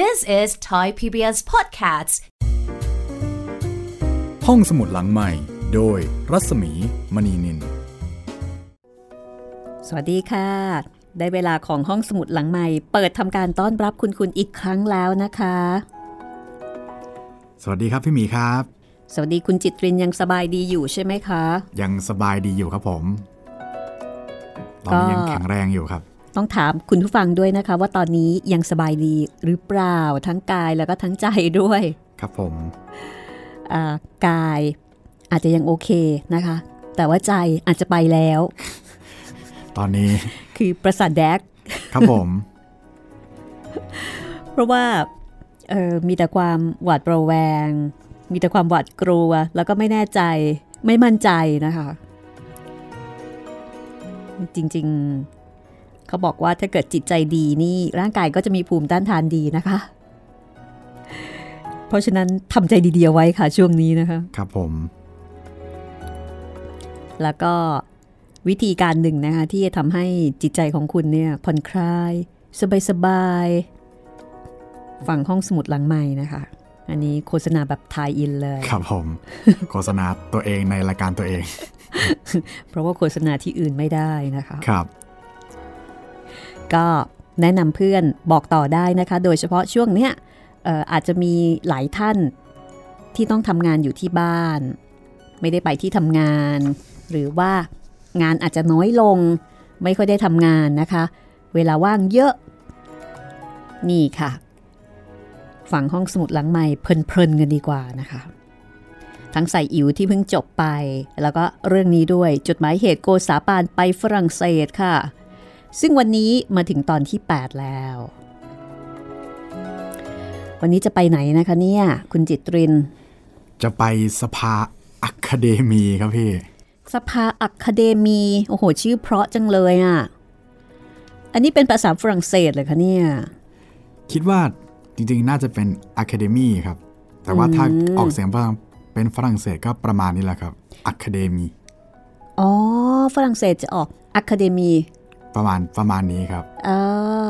This is Thai PBS Podcasts ห้องสมุดหลังใหม่ โดยรัศมีมณีนิน สวัสดีค่ะ ได้เวลาของห้องสมุดหลังใหม่ เปิดทำการต้อนรับคุณคุณอีกครั้งแล้วนะคะ สวัสดีครับพี่หมีครับ สวัสดีคุณจิตรินยังสบายดีอยู่ใช่ไหมคะ ยังสบายดีอยู่ครับผม ตอนนี้ยังแข็งแรงอยู่ครับ ต้องถามคุณผู้ฟังด้วยนะคะ ว่าตอนนี้ยังสบายดีหรือเปล่าทั้งกายแล้วก็ทั้งใจด้วย ครับผมอ่ากายอาจจะยังโอเคนะคะ แต่ว่าใจอาจจะไปแล้ว ตอนนี้คือประสาทแดกครับผม เพราะว่าเออมีแต่ความหวาดระแวง มีแต่ความหวาดกลัว แล้วก็ไม่แน่ใจไม่มั่นใจนะคะ จริง ๆ เขาบอกว่าถ้าเกิดจิตใจดีนี่ร่างกายก็จะมีภูมิต้านทานดีนะคะ เพราะฉะนั้นทำใจดีๆเอาไว้ค่ะช่วงนี้นะคะ ครับผม แล้วก็วิธีการหนึ่งนะคะ ที่จะทำให้จิตใจของคุณเนี่ยผ่อนคลาย สบายๆฟังห้องสมุดหลังใหม่นะคะอันนี้โฆษณาแบบทายอินเลย ครับผม โฆษณาตัวเองในรายการตัวเอง เพราะว่าโฆษณาที่อื่นไม่ได้นะคะ ครับ ก็แนะนำเพื่อนบอกต่อได้นะคะ โดยเฉพาะช่วงเนี้ยอออาจจะมีหลายท่านที่ต้องทำงานอยู่ที่บ้าน ไม่ได้ไปที่ทำงาน หรือว่างานอาจจะน้อยลง ไม่ค่อยได้ทำงานนะคะ เวลาว่างเยอะ นี่ค่ะ ฝั่งห้องสมุดหลังใหม่เพลินๆกันดีกว่านะคะ ทั้งใส่อิ๋วที่เพิ่งจบไป แล้วก็เรื่องนี้ด้วยจดหมายเหตุโกษาปานไปฝรั่งเศสค่ะ ซึ่งวันนี้มาถึงตอนที่ 8 แล้ว วันนี้จะไปไหนนะคะเนี่ย คุณจิตริน จะไปสภาอะคาเดมีครับพี่ สภาอะคาเดมี โอ้โห ชื่อเพราะจังเลยอะ อันนี้เป็นภาษาฝรั่งเศสเลยคะเนี่ย คิดว่าจริงๆ น่าจะเป็น Academy ครับ แต่ว่าถ้าอืมออกเสียงเป็นฝรั่งเศสก็ประมาณนี้แหละครับ Academy อ๋อ ฝรั่งเศสจะออกอะคาเดมี ประมาณประมาณนี้ครับเออ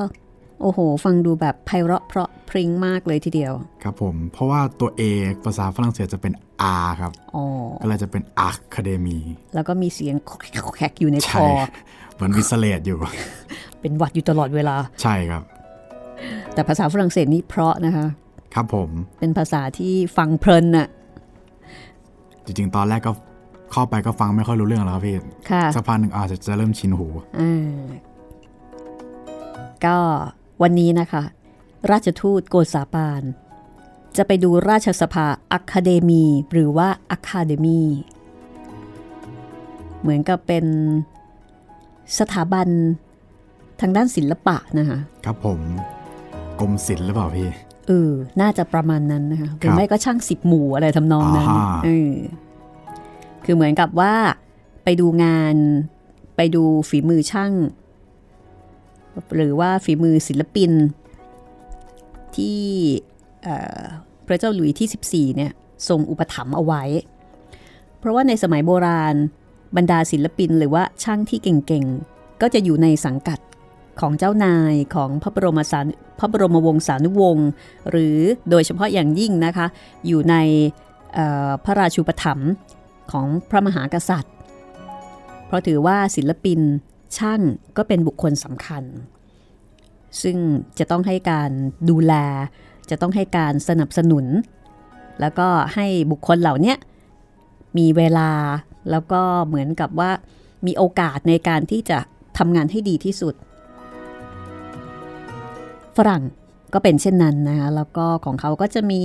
โอ้โห ฟังดูแบบไพเราะเพราะพริ้งมากเลยทีเดียว ครับผม เพราะว่าตัว A ภาษาฝรั่งเศสจะเป็น R ครับอ๋อก็เลยจะเป็น Academy แล้วก็มีเสียงแขรกๆอยู่ในคอใช่เหมือนมีเสลดอยู่ เป็นหวัดอยู่ตลอดเวลา ใช่ครับ แต่ภาษาฝรั่งเศสนี่เพราะนะคะ ครับผม เป็นภาษาที่ฟังเพลินน่ะ จริงๆ ตอนแรกก็ เข้าไปก็ฟังไม่ค่อยรู้เรื่องแล้วครับพี่ค่ะสักพักหนึ่งอาจจะจะเริ่มชินหูอ่าก็วันนี้นะคะ ราชทูตโกษาปาน จะไปดูราชสภาอะคาเดมีหรือว่าอะคาเดมีเหมือนกับเป็นสถาบันทางด้านศิลปะนะคะครับผมกรมศิลป์หรือเปล่าพี่เออ น่าจะประมาณนั้นนะคะหรืคอรับไม่ก็ช่างสิบหมู่อะไรทำนองนั้นอ่าเออ คือเหมือนกับว่าไปดูงานไปดูฝีมือช่าง หรือว่าฝีมือศิลปิน ที่พระเจ้าหลุยส์ที่ 14เนี่ยทรงอุปถัมภ์เอาไว้ เพราะว่าในสมัยโบราณบรรดาศิลปินหรือว่าช่างที่เก่งๆ ก็จะอยู่ในสังกัดของเจ้านายของพระบรมสารพระบรมวงศานุวงศ์หรือโดยเฉพาะอย่างยิ่งนะคะ อยู่ในพระราชูปถัมภ์ ของพระมหากษัตริย์ เพราะถือว่าศิลปินช่างก็เป็นบุคคลสำคัญ ซึ่งจะต้องให้การดูแล จะต้องให้การสนับสนุน แล้วก็ให้บุคคลเหล่านี้มีเวลาแล้วก็เหมือนกับว่ามีโอกาสในการที่จะทำงานให้ดีที่สุด ฝรั่ง ก็เป็นเช่นนั้นนะคะแล้วก็ของเขาก็จะมี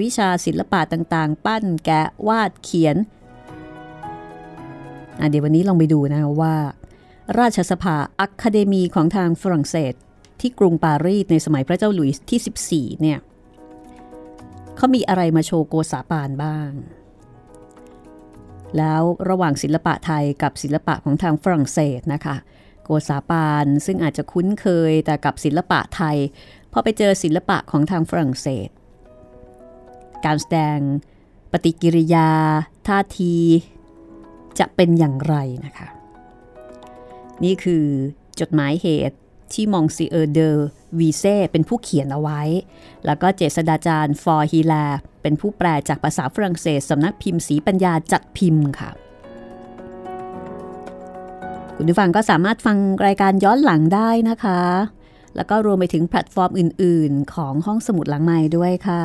วิชาศิลปะต่างๆ ปั้นแกะวาดเขียนเดี๋ยววันนี้ลองไปดูนะคะว่า ราชสภาอะคาเดมีของทางฝรั่งเศส ที่กรุงปารีสในสมัยพระเจ้าหลุยส์ที่ 14 เนี่ยเขามีอะไรมาโชว์โกษาปานบ้าง แล้วระหว่างศิลปะไทยกับศิลปะของทางฝรั่งเศสนะคะ โกษาปานซึ่งอาจจะคุ้นเคยแต่กับศิลปะไทย พอไปเจอศิลปะของทางฝรั่งเศส การแสดงปฏิกิริยา ท่าที จะเป็นอย่างไรนะคะ นี่คือจดหมายเหตุที่มองซีเออร์เดอร์วีเซ่เป็นผู้เขียนเอาไว้ แล้วก็เจษฎาจารย์ ฟ.ฮีแลร์เป็นผู้แปลจากภาษาฝรั่งเศสสำนักพิมพ์ศรีปัญญาจัดพิมพ์ค่ะ คุณผู้ฟังก็สามารถฟังรายการย้อนหลังได้นะคะ แล้วก็รวมไปถึงแพลตฟอร์มอื่น ๆ ของห้องสมุดหลังไม้ด้วยค่ะ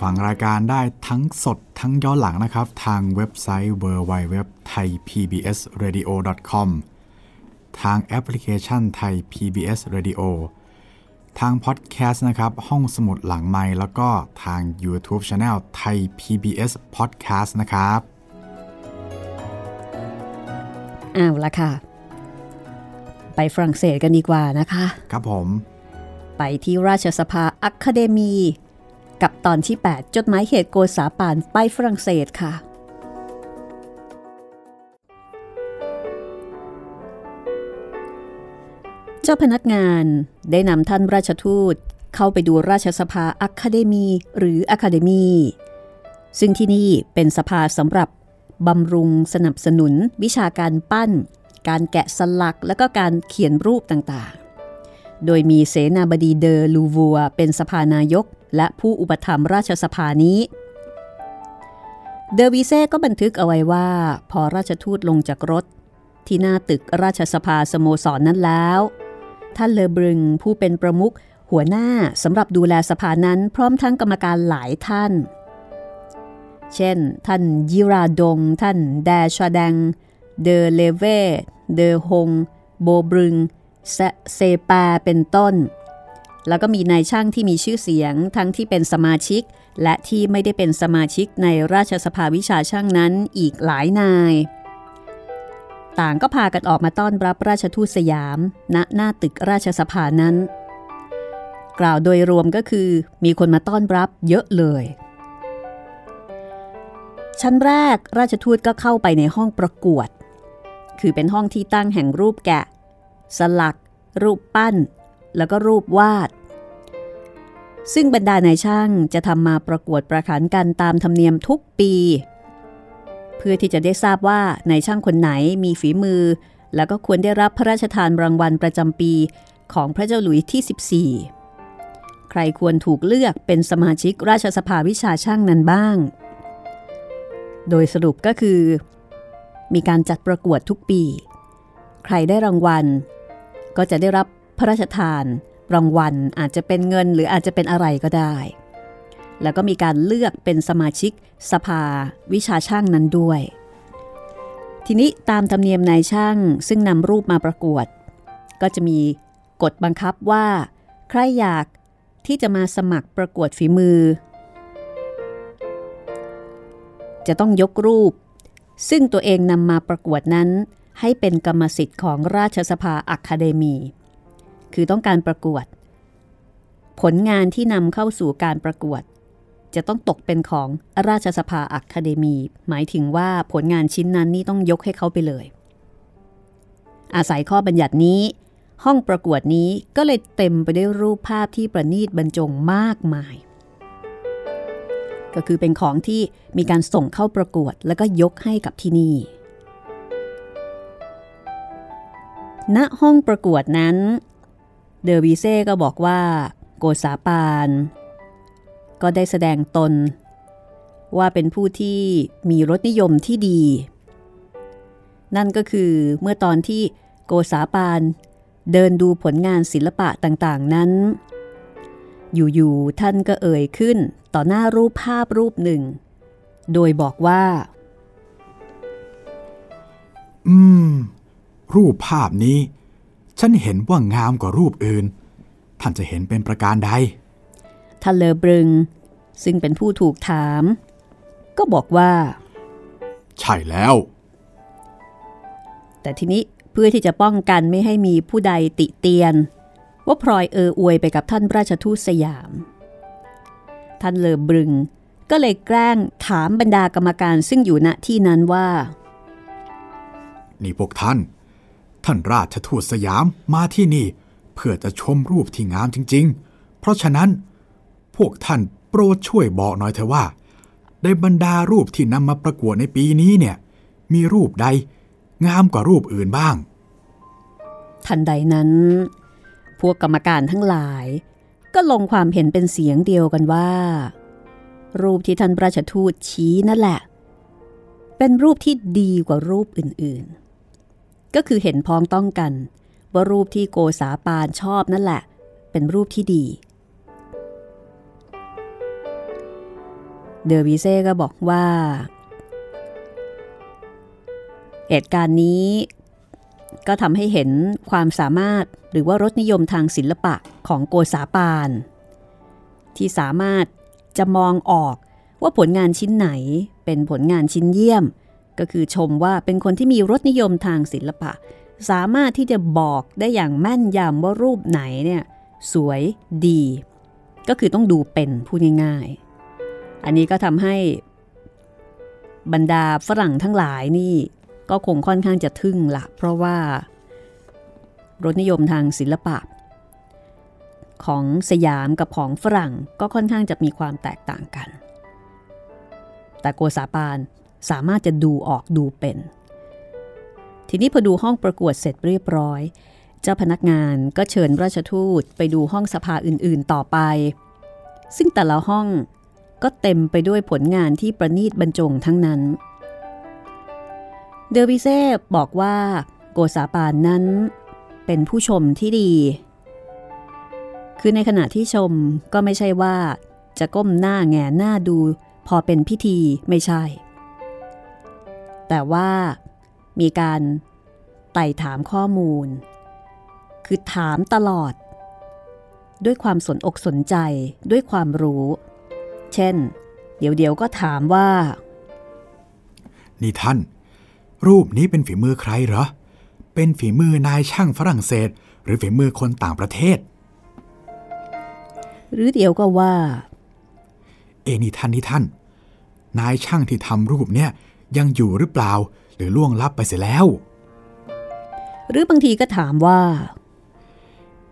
ฟังรายการได้ทั้งสดทั้งย้อนหลังนะครับ ทางเว็บไซต์ www.thaipbsradio.com ทางแอปพลิเคชันไทย PBS Radio ทางพอดแคสต์นะครับ ห้องสมุดหลังไม้แล้วก็ทาง YouTube Channel ไทย PBS Podcast นะครับอ้าวละค่ะ ไปฝรั่งเศสกันดีกว่านะคะ ครับผม ไปที่ราชสภาอะคาเดมี กับตอนที่ 8 จดหมายเหตุโกษาปานไปฝรั่งเศสค่ะเจ้าพนักงานได้นำท่านราชทูตเข้าไปดูราชสภาอะคาเดมีหรืออะคาเดมีซึ่งที่นี่เป็นสภาสำหรับบำรุงสนับสนุนวิชาการปั้น การแกะสลักและก็การเขียนรูปต่างๆ โดยมีเสนาบดีเดอลูวัว เป็นสภานายก และผู้อุปถัมภ์ราชสภานี้ เดอวีเซ่ก็บันทึกเอาไว้ว่า พอราชทูตลงจากรถ ที่หน้าตึกราชสภาสโมสรนนั้นแล้ว ท่านเลอบรึงผู้เป็นประมุขหัวหน้าสำหรับดูแลสภานั้นพร้อมทั้งกรรมการหลายท่าน เช่น ท่านยิราดง ท่านแดชาดังเดอเลเว เดอฮง โบบรึงเซเซปาเป็นต้น แล้วก็มีนายช่างที่มีชื่อเสียงทั้งที่เป็นสมาชิก และที่ไม่ได้เป็นสมาชิกในราชสภาวิชาช่างนั้นอีกหลายนาย ต่างก็พากันออกมาต้อนรับราชทูตสยาม ณหน้าตึกราชสภานั้น กล่าวโดยรวมก็คือมีคนมาต้อนรับเยอะเลย ชั้นแรกราชทูตก็เข้าไปในห้องประกวด คือเป็นห้องที่ตั้งแห่งรูปแกะ สลัก รูปปั้น แล้วก็รูปวาด ซึ่งบรรดานายช่างจะทำมาประกวดประขันกันตามธรรมเนียมทุกปี เพื่อที่จะได้ทราบว่านายช่างคนไหนมีฝีมือ แล้วก็ควรได้รับพระราชทานรางวัลประจำปีของพระเจ้าหลุยที่ 14 ใครควรถูกเลือกเป็นสมาชิกราชสภาวิชาช่างนั้นบ้าง โดยสรุปก็คือ มีการจัดประกวดทุกปี ใครได้รางวัล ก็จะได้รับพระราชทาน รางวัลอาจจะเป็นเงินหรืออาจจะเป็นอะไรก็ได้ แล้วก็มีการเลือกเป็นสมาชิกสภาวิชาช่างนั้นด้วย ทีนี้ตามธรรมเนียมนายช่างซึ่งนำรูปมาประกวด ก็จะมีกฎบังคับว่า ใครอยากที่จะมาสมัครประกวดฝีมือ จะต้องยกรูป ซึ่งตัวเองนำมาประกวดนั้น ให้เป็นกรรมสิทธิ์ของราชสภาอะคาเดมี คือต้องการประกวด ผลงานที่นำเข้าสู่การประกวด จะต้องตกเป็นของราชสภาอะคาเดมี หมายถึงว่าผลงานชิ้นนั้นนี่ต้องยกให้เขาไปเลย อาศัยข้อบัญญัตินี้ ห้องประกวดนี้ก็เลยเต็มไปด้วยรูปภาพที่ประณีตบรรจงมากมาย ก็คือเป็นของที่มีการส่งเข้าประกวด แล้วก็ยกให้กับที่นี่ ณห้องประกวดนั้น เดอวีเซ่ก็บอกว่า โกษาปาน ก็ได้แสดงตน ว่าเป็นผู้ที่มีรสนิยมที่ดี นั่นก็คือเมื่อตอนที่โกษาปานเดินดูผลงานศิลปะต่างๆนั้น อยู่ๆท่านก็เอ่ยขึ้นต่อหน้ารูปภาพรูปหนึ่ง โดยบอกว่า อืม รูปภาพนี้ ฉันเห็นว่างามกว่ารูปอื่น ท่านจะเห็นเป็นประการใดท่านเลอบรึง ซึ่งเป็นผู้ถูกถาม ก็บอกว่า ใช่แล้ว แต่ทีนี้เพื่อที่จะป้องกันไม่ให้มีผู้ใดติเตียน ว่าพลอยเอออวยไปกับท่านราชทูตสยาม ท่านเลอบรึง ก็เลยแกล้งถามบรรดากรรมการซึ่งอยู่ณที่นั้นว่า นี่พวกท่าน ท่านราชทูตสยามมาที่นี่ เพื่อจะชมรูปที่งามจริง ๆ เพราะฉะนั้น พวกท่านโปรดช่วยบอกหน่อยเถอะว่า ในบรรดารูปที่นำมาประกวดในปีนี้เนี่ย มีรูปใดงามกว่ารูปอื่นบ้าง ทันใดนั้นพ วกกรรมการทั้งหลาย ก็ลงความเห็นเป็นเสียงเดียวกันว่า รูปที่ท่านราชทูตชี้นั่นแหละ เป็นรูปที่ดีกว่ารูปอื่นๆ ก็คือเห็นพ้องต้องกัน ว่ารูปที่โกษาปานชอบนั่นแหละ เป็นรูปที่ดี เดอวิเซ่ก็บอกว่าเหตุการณ์นี้ ก็ทำให้เห็นความสามารถหรือว่ารสนิยมทางศิลปะของโกษาปาน ที่สามารถจะมองออกว่าผลงานชิ้นไหนเป็นผลงานชิ้นเยี่ยม ก็คือชมว่าเป็นคนที่มีรสนิยมทางศิลปะ สามารถที่จะบอกได้อย่างแม่นยำว่ารูปไหนเนี่ยสวยดี ก็คือต้องดูเป็นพูดง่ายๆ อันนี้ก็ทำให้บรรดาฝรั่งทั้งหลายนี่ ก็คงค่อนข้างจะทึ่งละเพราะว่ารสนิยมทางศิลปะ ของสยามกับของฝรั่งก็ค่อนข้างจะมีความแตกต่างกัน แต่โกษาปานสามารถจะดูออกดูเป็น ทีนี้พอดูห้องประกวดเสร็จเรียบร้อย เจ้าพนักงานก็เชิญราชทูตไปดูห้องสภาอื่นๆต่อไป ซึ่งแต่ละห้องก็เต็มไปด้วยผลงานที่ประณีตบรรจงทั้งนั้น เดอวิเซ่บอกว่าโกษาปานนั้นเป็นผู้ชมที่ดี คือในขณะที่ชมก็ไม่ใช่ว่า จะก้มหน้าแงหน้าดู พอเป็นพิธีไม่ใช่ แต่ว่ามีการไต่ถามข้อมูล คือถามตลอด ด้วยความสนอกสนใจด้วยความรู้ เช่น เดี๋ยวเดี๋ยวก็ถามว่า นี่ท่าน รูปนี้เป็นฝีมือใครเหรอ เป็นฝีมือนายช่างฝรั่งเศส หรือฝีมือคนต่างประเทศ หรือเดี๋ยวก็ว่า เอนี่ท่านนี่ท่าน นายช่างที่ทำรูปเนี่ยยังอยู่หรือเปล่า หรือล่วงลับไปเสียแล้ว หรือบางทีก็ถามว่า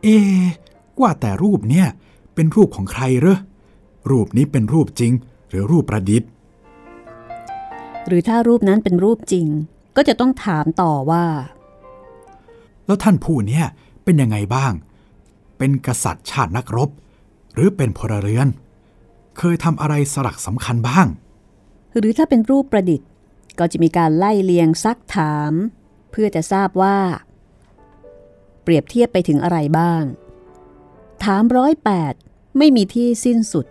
เอ ว่าแต่รูปเนี่ยเป็นรูปของใครเหรอ รูปนี้เป็นรูปจริง หรือรูปประดิษฐ์ หรือถ้ารูปนั้นเป็นรูปจริง ก็จะต้องถามต่อว่า แล้วท่านผู้นี้เป็นยังไงบ้าง เป็นกษัตริย์ชาตินักรบ หรือเป็นพลเรือน เคยทำอะไรสลักสำคัญบ้าง หรือถ้าเป็นรูปประดิษฐ์ ก็จะมีการไล่เลียงซักถาม เพื่อจะทราบว่า เปรียบเทียบไปถึงอะไรบ้าง ถามร้อยแปดไม่มีที่สิ้นสุด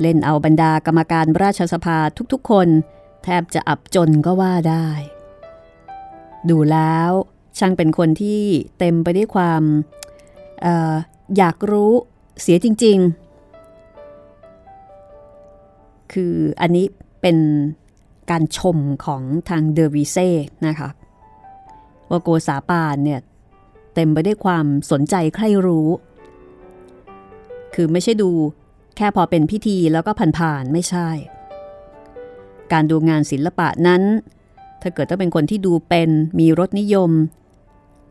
เล่นเอาบรรดากรรมการราชสภาทุกๆคน แทบจะอับจนก็ว่าได้ ดูแล้วช่างเป็นคนที่เต็มไปด้วยความออยากรู้เสียจริง ๆ คืออันนี้เป็นการชมของทางเดอวิเซ่นะคะว่าโกษาปานเนี่ยเต็มไปด้วยความสนใจใคร่รู้ คือไม่ใช่ดูแค่พอเป็นพิธีแล้วก็ผ่านๆไม่ใช่ การดูงานศิลปะนั้น ถ้าเกิดต้องเป็นคนที่ดูเป็นมีรสนิยม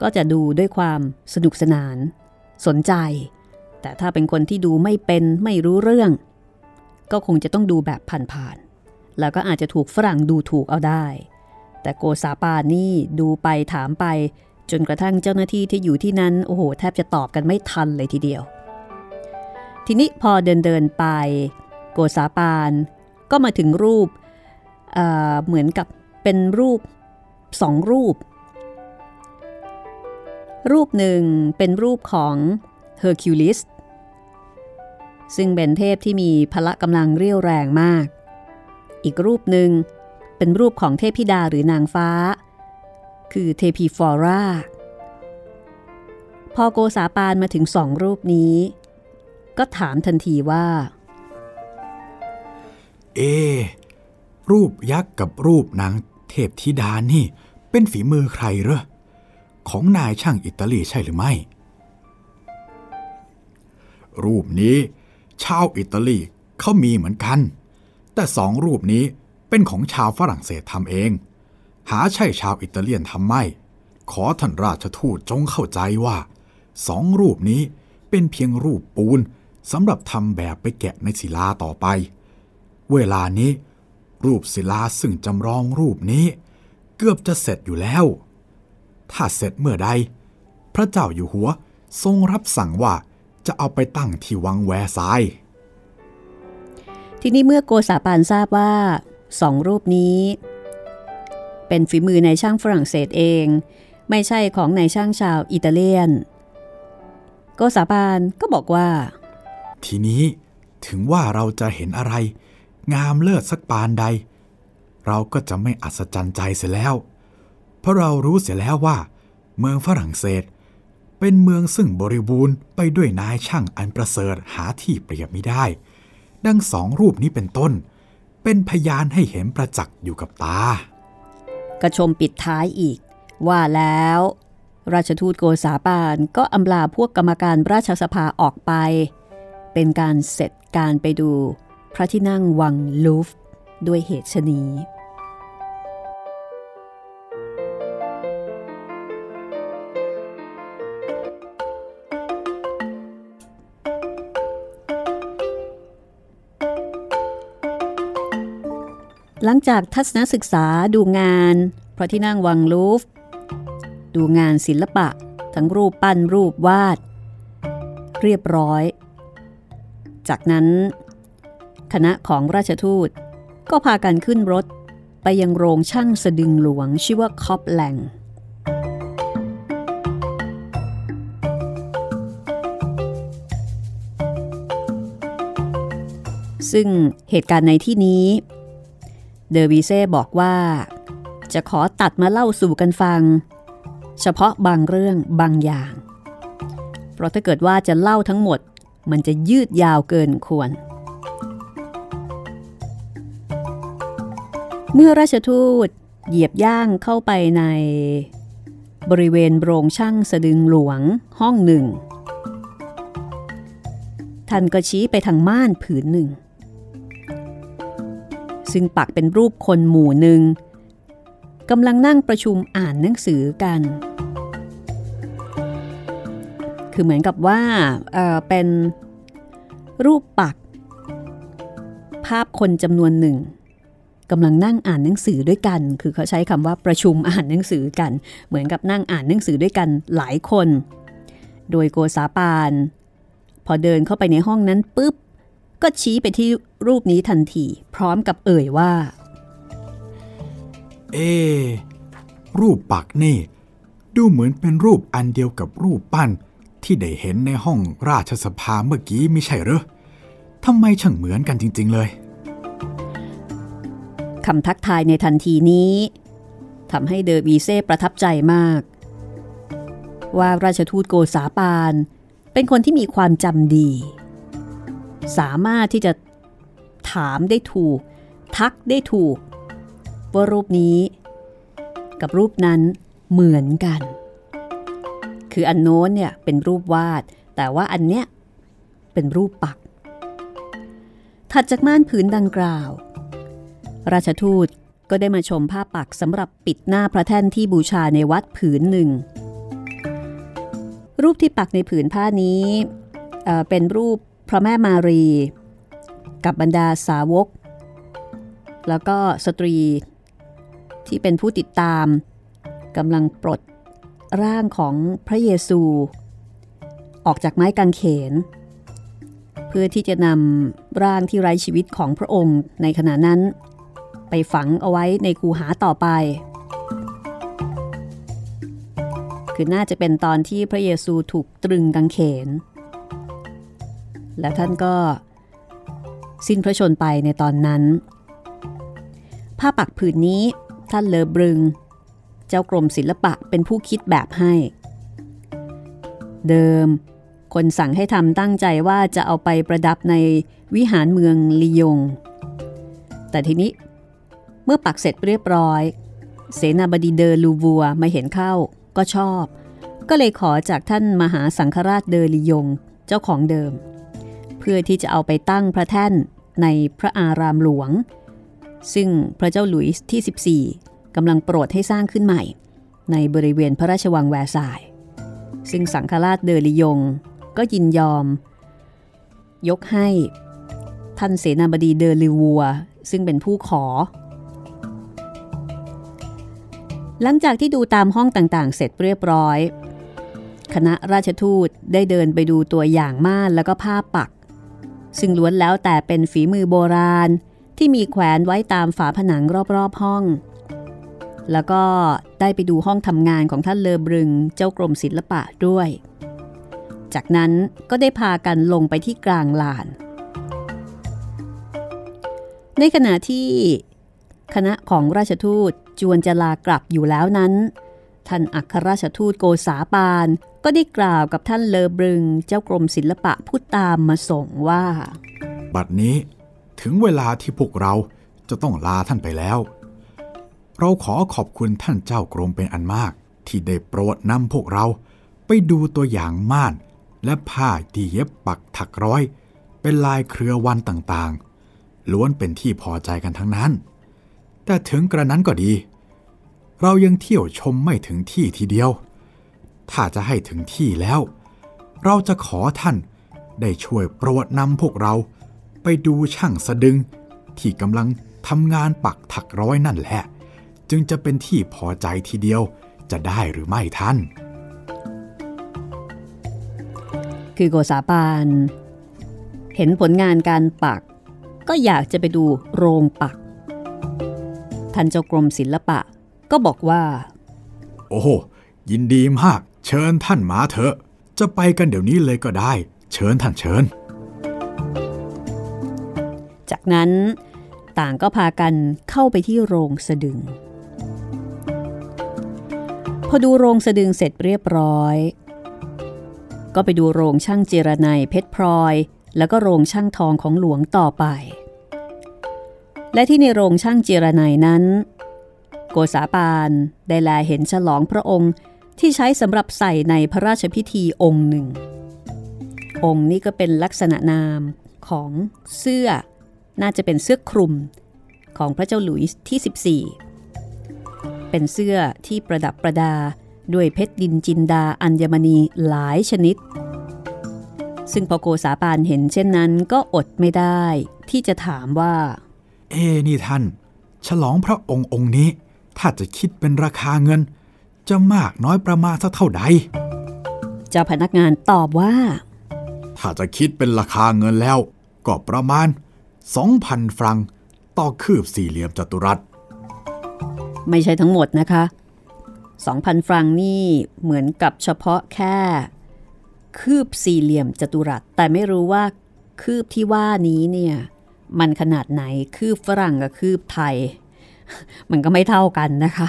ก็จะดูด้วยความสนุกสนาน สนใจ แต่ถ้าเป็นคนที่ดูไม่เป็นไม่รู้เรื่อง ก็คงจะต้องดูแบบผ่านๆแล้วก็อาจจะถูกฝรั่งดูถูกเอาได้ แต่โกษาปานนี่ดูไปถามไปจนกระทั่งเจ้าหน้าที่ที่อยู่ที่นั้น โอ้โห แทบจะตอบกันไม่ทันเลยทีเดียว ทีนี้พอเดินเดินไป โกษาปาน ก็มาถึงรูปเหมือนกับ เป็นรูปสองรูป รูปหนึ่งเป็นรูปของเฮอร์คิวลิสซึ่งเป็นเทพที่มีพละกำลังเรี่ยวแรงมาก อีกรูปหนึ่งเป็นรูปของเทพธิดาหรือนางฟ้า คือเทพีฟอร่า พอโกษาปานมาถึงสองรูปนี้ ก็ถามทันทีว่า เอ รูปยักษ์กับรูปนาง เทพธิดานี่เป็นฝีมือใครเหรอ ของนายช่างอิตาลีใช่หรือไม่ รูปนี้ ชาวอิตาลีเขามีเหมือนกัน แต่สองรูปนี้เป็นของชาวฝรั่งเศสทำเอง หาใช่ชาวอิตาเลียนทำไม่ ขอท่านราชทูตจงเข้าใจว่าสองรูปนี้เป็นเพียงรูปปูนสำหรับทำแบบไปแกะในศิลาต่อไป เวลานี้ รูปศิลาซึ่งจำลองรูปนี้ เกือบจะเสร็จอยู่แล้ว ถ้าเสร็จเมื่อใด พระเจ้าอยู่หัวทรงรับสั่งว่าจะเอาไปตั้งที่วังแวร์ซายน์ทีนี้เมื่อโกษาปานทราบว่าสองรูปนี้ เป็นฝีมือในช่างฝรั่งเศสเอง ไม่ใช่ของนายช่างชาวอิตาเลียน โกษาปานก็บอกว่า ทีนี้ถึงว่าเราจะเห็นอะไร งามเลิศสักปานใด เราก็จะไม่อัศจรรย์ใจเสียแล้ว เพราะเรารู้เสียแล้วว่า เมืองฝรั่งเศส เป็นเมืองซึ่งบริบูรณ์ไปด้วยนายช่างอันประเสริฐหาที่เปรียบไม่ได้ ดังสองรูปนี้เป็นต้น เป็นพยานให้เห็นประจักษ์อยู่กับตา กระชมปิดท้ายอีก ว่าแล้ว ราชทูตโกษาปานก็อำลาพวกกรรมการราชสภาออกไป เป็นการเสร็จการไปดู พระที่นั่งวังลูฟ ด้วยเหตุชนีหลังจากทัศนศึกษาดูงานพระที่นั่งวังลูฟ ดูงานศิลปะ ทั้งรูปปั้นรูปวาด เรียบร้อย จากนั้น คณะของราชทูต ก็พากันขึ้นรถไปยังโรงช่างสะดึงหลวงชื่อว่าคอปแลงซึ่งเหตุการณ์ในที่นี้ เดอวีเซ่บอกว่า จะขอตัดมาเล่าสู่กันฟัง เฉพาะบางเรื่องบางอย่าง เพราะถ้าเกิดว่าจะเล่าทั้งหมด มันจะยืดยาวเกินควร เมื่อราชทูตเหยียบย่างเข้าไปในบริเวณโรงช่างสะดึงหลวงห้องหนึ่ง ท่านก็ชี้ไปทางม่านผืนหนึ่ง ซึ่งปักเป็นรูปคนหมู่หนึ่งกำลังนั่งประชุมอ่านหนังสือกัน คือเหมือนกับว่าเเป็นรูปปัก ภาพคนจำนวนหนึ่ง กำลังนั่งอ่านหนังสือด้วยกัน คือเขาใช้คำว่าประชุมอ่านหนังสือกัน เหมือนกับนั่งอ่านหนังสือด้วยกันหลายคน โดยโกษาปาน พอเดินเข้าไปในห้องนั้นปุ๊บ ก็ชี้ไปที่รูปนี้ทันที พร้อมกับเอ่ยว่า เอ รูปปักนี่ ดูเหมือนเป็นรูปอันเดียวกับรูปปั้นที่ได้เห็นในห้องราชสภาเมื่อกี้ไม่ใช่หรอทำไมช่างเหมือนกันจริง ๆ เลย คำทักทายในทันทีนี้ทำให้เดอวีเซ่ประทับใจมาก ว่าราชทูตโกษาปาน เป็นคนที่มีความจำดี สามารถที่จะถามได้ถูก ทักได้ถูก ว่ารูปนี้ กับรูปนั้นเหมือนกัน คืออันโน้นเนี่ยเป็นรูปวาด แต่ว่าอันเนี้ยเป็นรูปปักถัดจากม่านผืนดังกล่าว ราชทูตก็ได้มาชมผ้าปักสำหรับปิดหน้าพระแท่นที่บูชาในวัดผืนหนึ่ง รูปที่ปักในผืนผ้านี้เเป็นรูปพระแม่มารี กับบรรดาสาวก แล้วก็สตรีที่เป็นผู้ติดตามกำลังปลดร่างของพระเยซู ออกจากไม้กางเขน เพื่อที่จะนำร่างที่ไร้ชีวิตของพระองค์ในขณะนั้น ไปฝังเอาไว้ในคูหาต่อไป คือน่าจะเป็นตอนที่พระเยซูถูกตรึงกางเขน และท่านก็สิ้นพระชนไปในตอนนั้น ผ้าปักผืนนี้ท่านเลอบรึง เจ้ากรมศิลปะเป็นผู้คิดแบบให้ เดิม คนสั่งให้ทำตั้งใจว่าจะเอาไปประดับในวิหารเมืองลียง แต่ทีนี้ เมื่อปักเสร็จเรียบร้อย เสนาบดีเดอลูวัวมาเห็นเข้าก็ชอบ ก็เลยขอจากท่านมหาสังฆราชเดอลียง เจ้าของเดิม เพื่อที่จะเอาไปตั้งพระแท่นในพระอารามหลวง ซึ่งพระเจ้าหลุยส์ที่ 14กำลังโปรดให้สร้างขึ้นใหม่ ในบริเวณพระราชวังแวร์ซายซึ่งสังฆราชเดอลิยงก็ยินยอม ยกให้ ท่านเสนาบดีเดอลิวัว ซึ่งเป็นผู้ขอ หลังจากที่ดูตามห้องต่างๆ เสร็จเรียบร้อย คณะราชทูตได้เดินไปดูตัวอย่างม่านแล้วก็ผ้าปัก ซึ่งล้วนแล้วแต่เป็นฝีมือโบราณที่มีแขวนไว้ตามฝาผนังรอบๆห้อง แล้วก็ได้ไปดูห้องทำงานของท่านเลอบรึงเจ้ากรมศิลปะด้วย จากนั้นก็ได้พากันลงไปที่กลางลาน ในขณะที่ คณะของราชทูตจวนจะลากลับอยู่แล้วนั้น ท่านอัครราชทูตโกษาปานก็ได้กล่าวกับท่านเลอบรึงเจ้ากรมศิลปะผู้ตามมาส่งว่า บัดนี้ถึงเวลาที่พวกเราจะต้องลาท่านไปแล้ว เราขอขอบคุณท่านเจ้ากรมเป็นอันมาก ที่ได้โปรดนำพวกเราไปดูตัวอย่างม่าน และผ้าที่เย็บปักถักร้อย เป็นลายเครือวันต่างๆ ล้วนเป็นที่พอใจกันทั้งนั้น แต่ถึงกระนั้นก็ดี เรายังเที่ยวชมไม่ถึงที่ทีเดียว ถ้าจะให้ถึงที่แล้ว เราจะขอท่านได้ช่วยโปรดนำพวกเราไปดูช่างสะดึงที่กำลังทำงานปักถักร้อยนั่นแหละ จึงจะเป็นที่พอใจทีเดียวจะได้หรือไม่ท่าน คือโกษาปาน เห็นผลงานการปัก ก็อยากจะไปดูโรงปัก ท่านเจ้ากรมศิลปะ ก็บอกว่า โอ้โหยินดีมาก เชิญท่านมาเถอะ จะไปกันเดี๋ยวนี้เลยก็ได้ เชิญท่านเชิญ จากนั้นต่างก็พากันเข้าไปที่โรงสะดึง พอดูโรงสะดึงเสร็จเรียบร้อย ก็ไปดูโรงช่างเจรไนเพชรพลอย แล้วก็โรงช่างทองของหลวงต่อไป และที่ในโรงช่างเจรไนนั้น โกษาปานได้แลเห็นฉลองพระองค์ที่ใช้สำหรับใส่ในพระราชพิธีองค์หนึ่ง องค์นี้ก็เป็นลักษณะนามของเสื้อ น่าจะเป็นเสื้อคลุมของพระเจ้าหลุยส์ที่ 14 เป็นเสื้อที่ประดับประดาด้วยเพชรดินจินดาอัญมณีหลายชนิด ซึ่งพอโกษาปานเห็นเช่นนั้นก็อดไม่ได้ที่จะถามว่า เอ้นี่ท่าน ฉลองพระองค์องค์นี้ ถ้าจะคิดเป็นราคาเงิน จะมากน้อยประมาณสักเท่าใด เจ้าพนักงานตอบว่า ถ้าจะคิดเป็นราคาเงินแล้ว ก็ประมาณ 2,000 ฟรัง ต่อคืบสี่เหลี่ยมจัตุรัส ไม่ใช่ทั้งหมดนะคะ 2,000 ฟรังนี่เหมือนกับเฉพาะแค่ คืบสี่เหลี่ยมจัตุรัส แต่ไม่รู้ว่าคืบที่ว่านี้เนี่ย มันขนาดไหนคืบฝรั่งกับคืบไทย มันก็ไม่เท่ากันนะคะ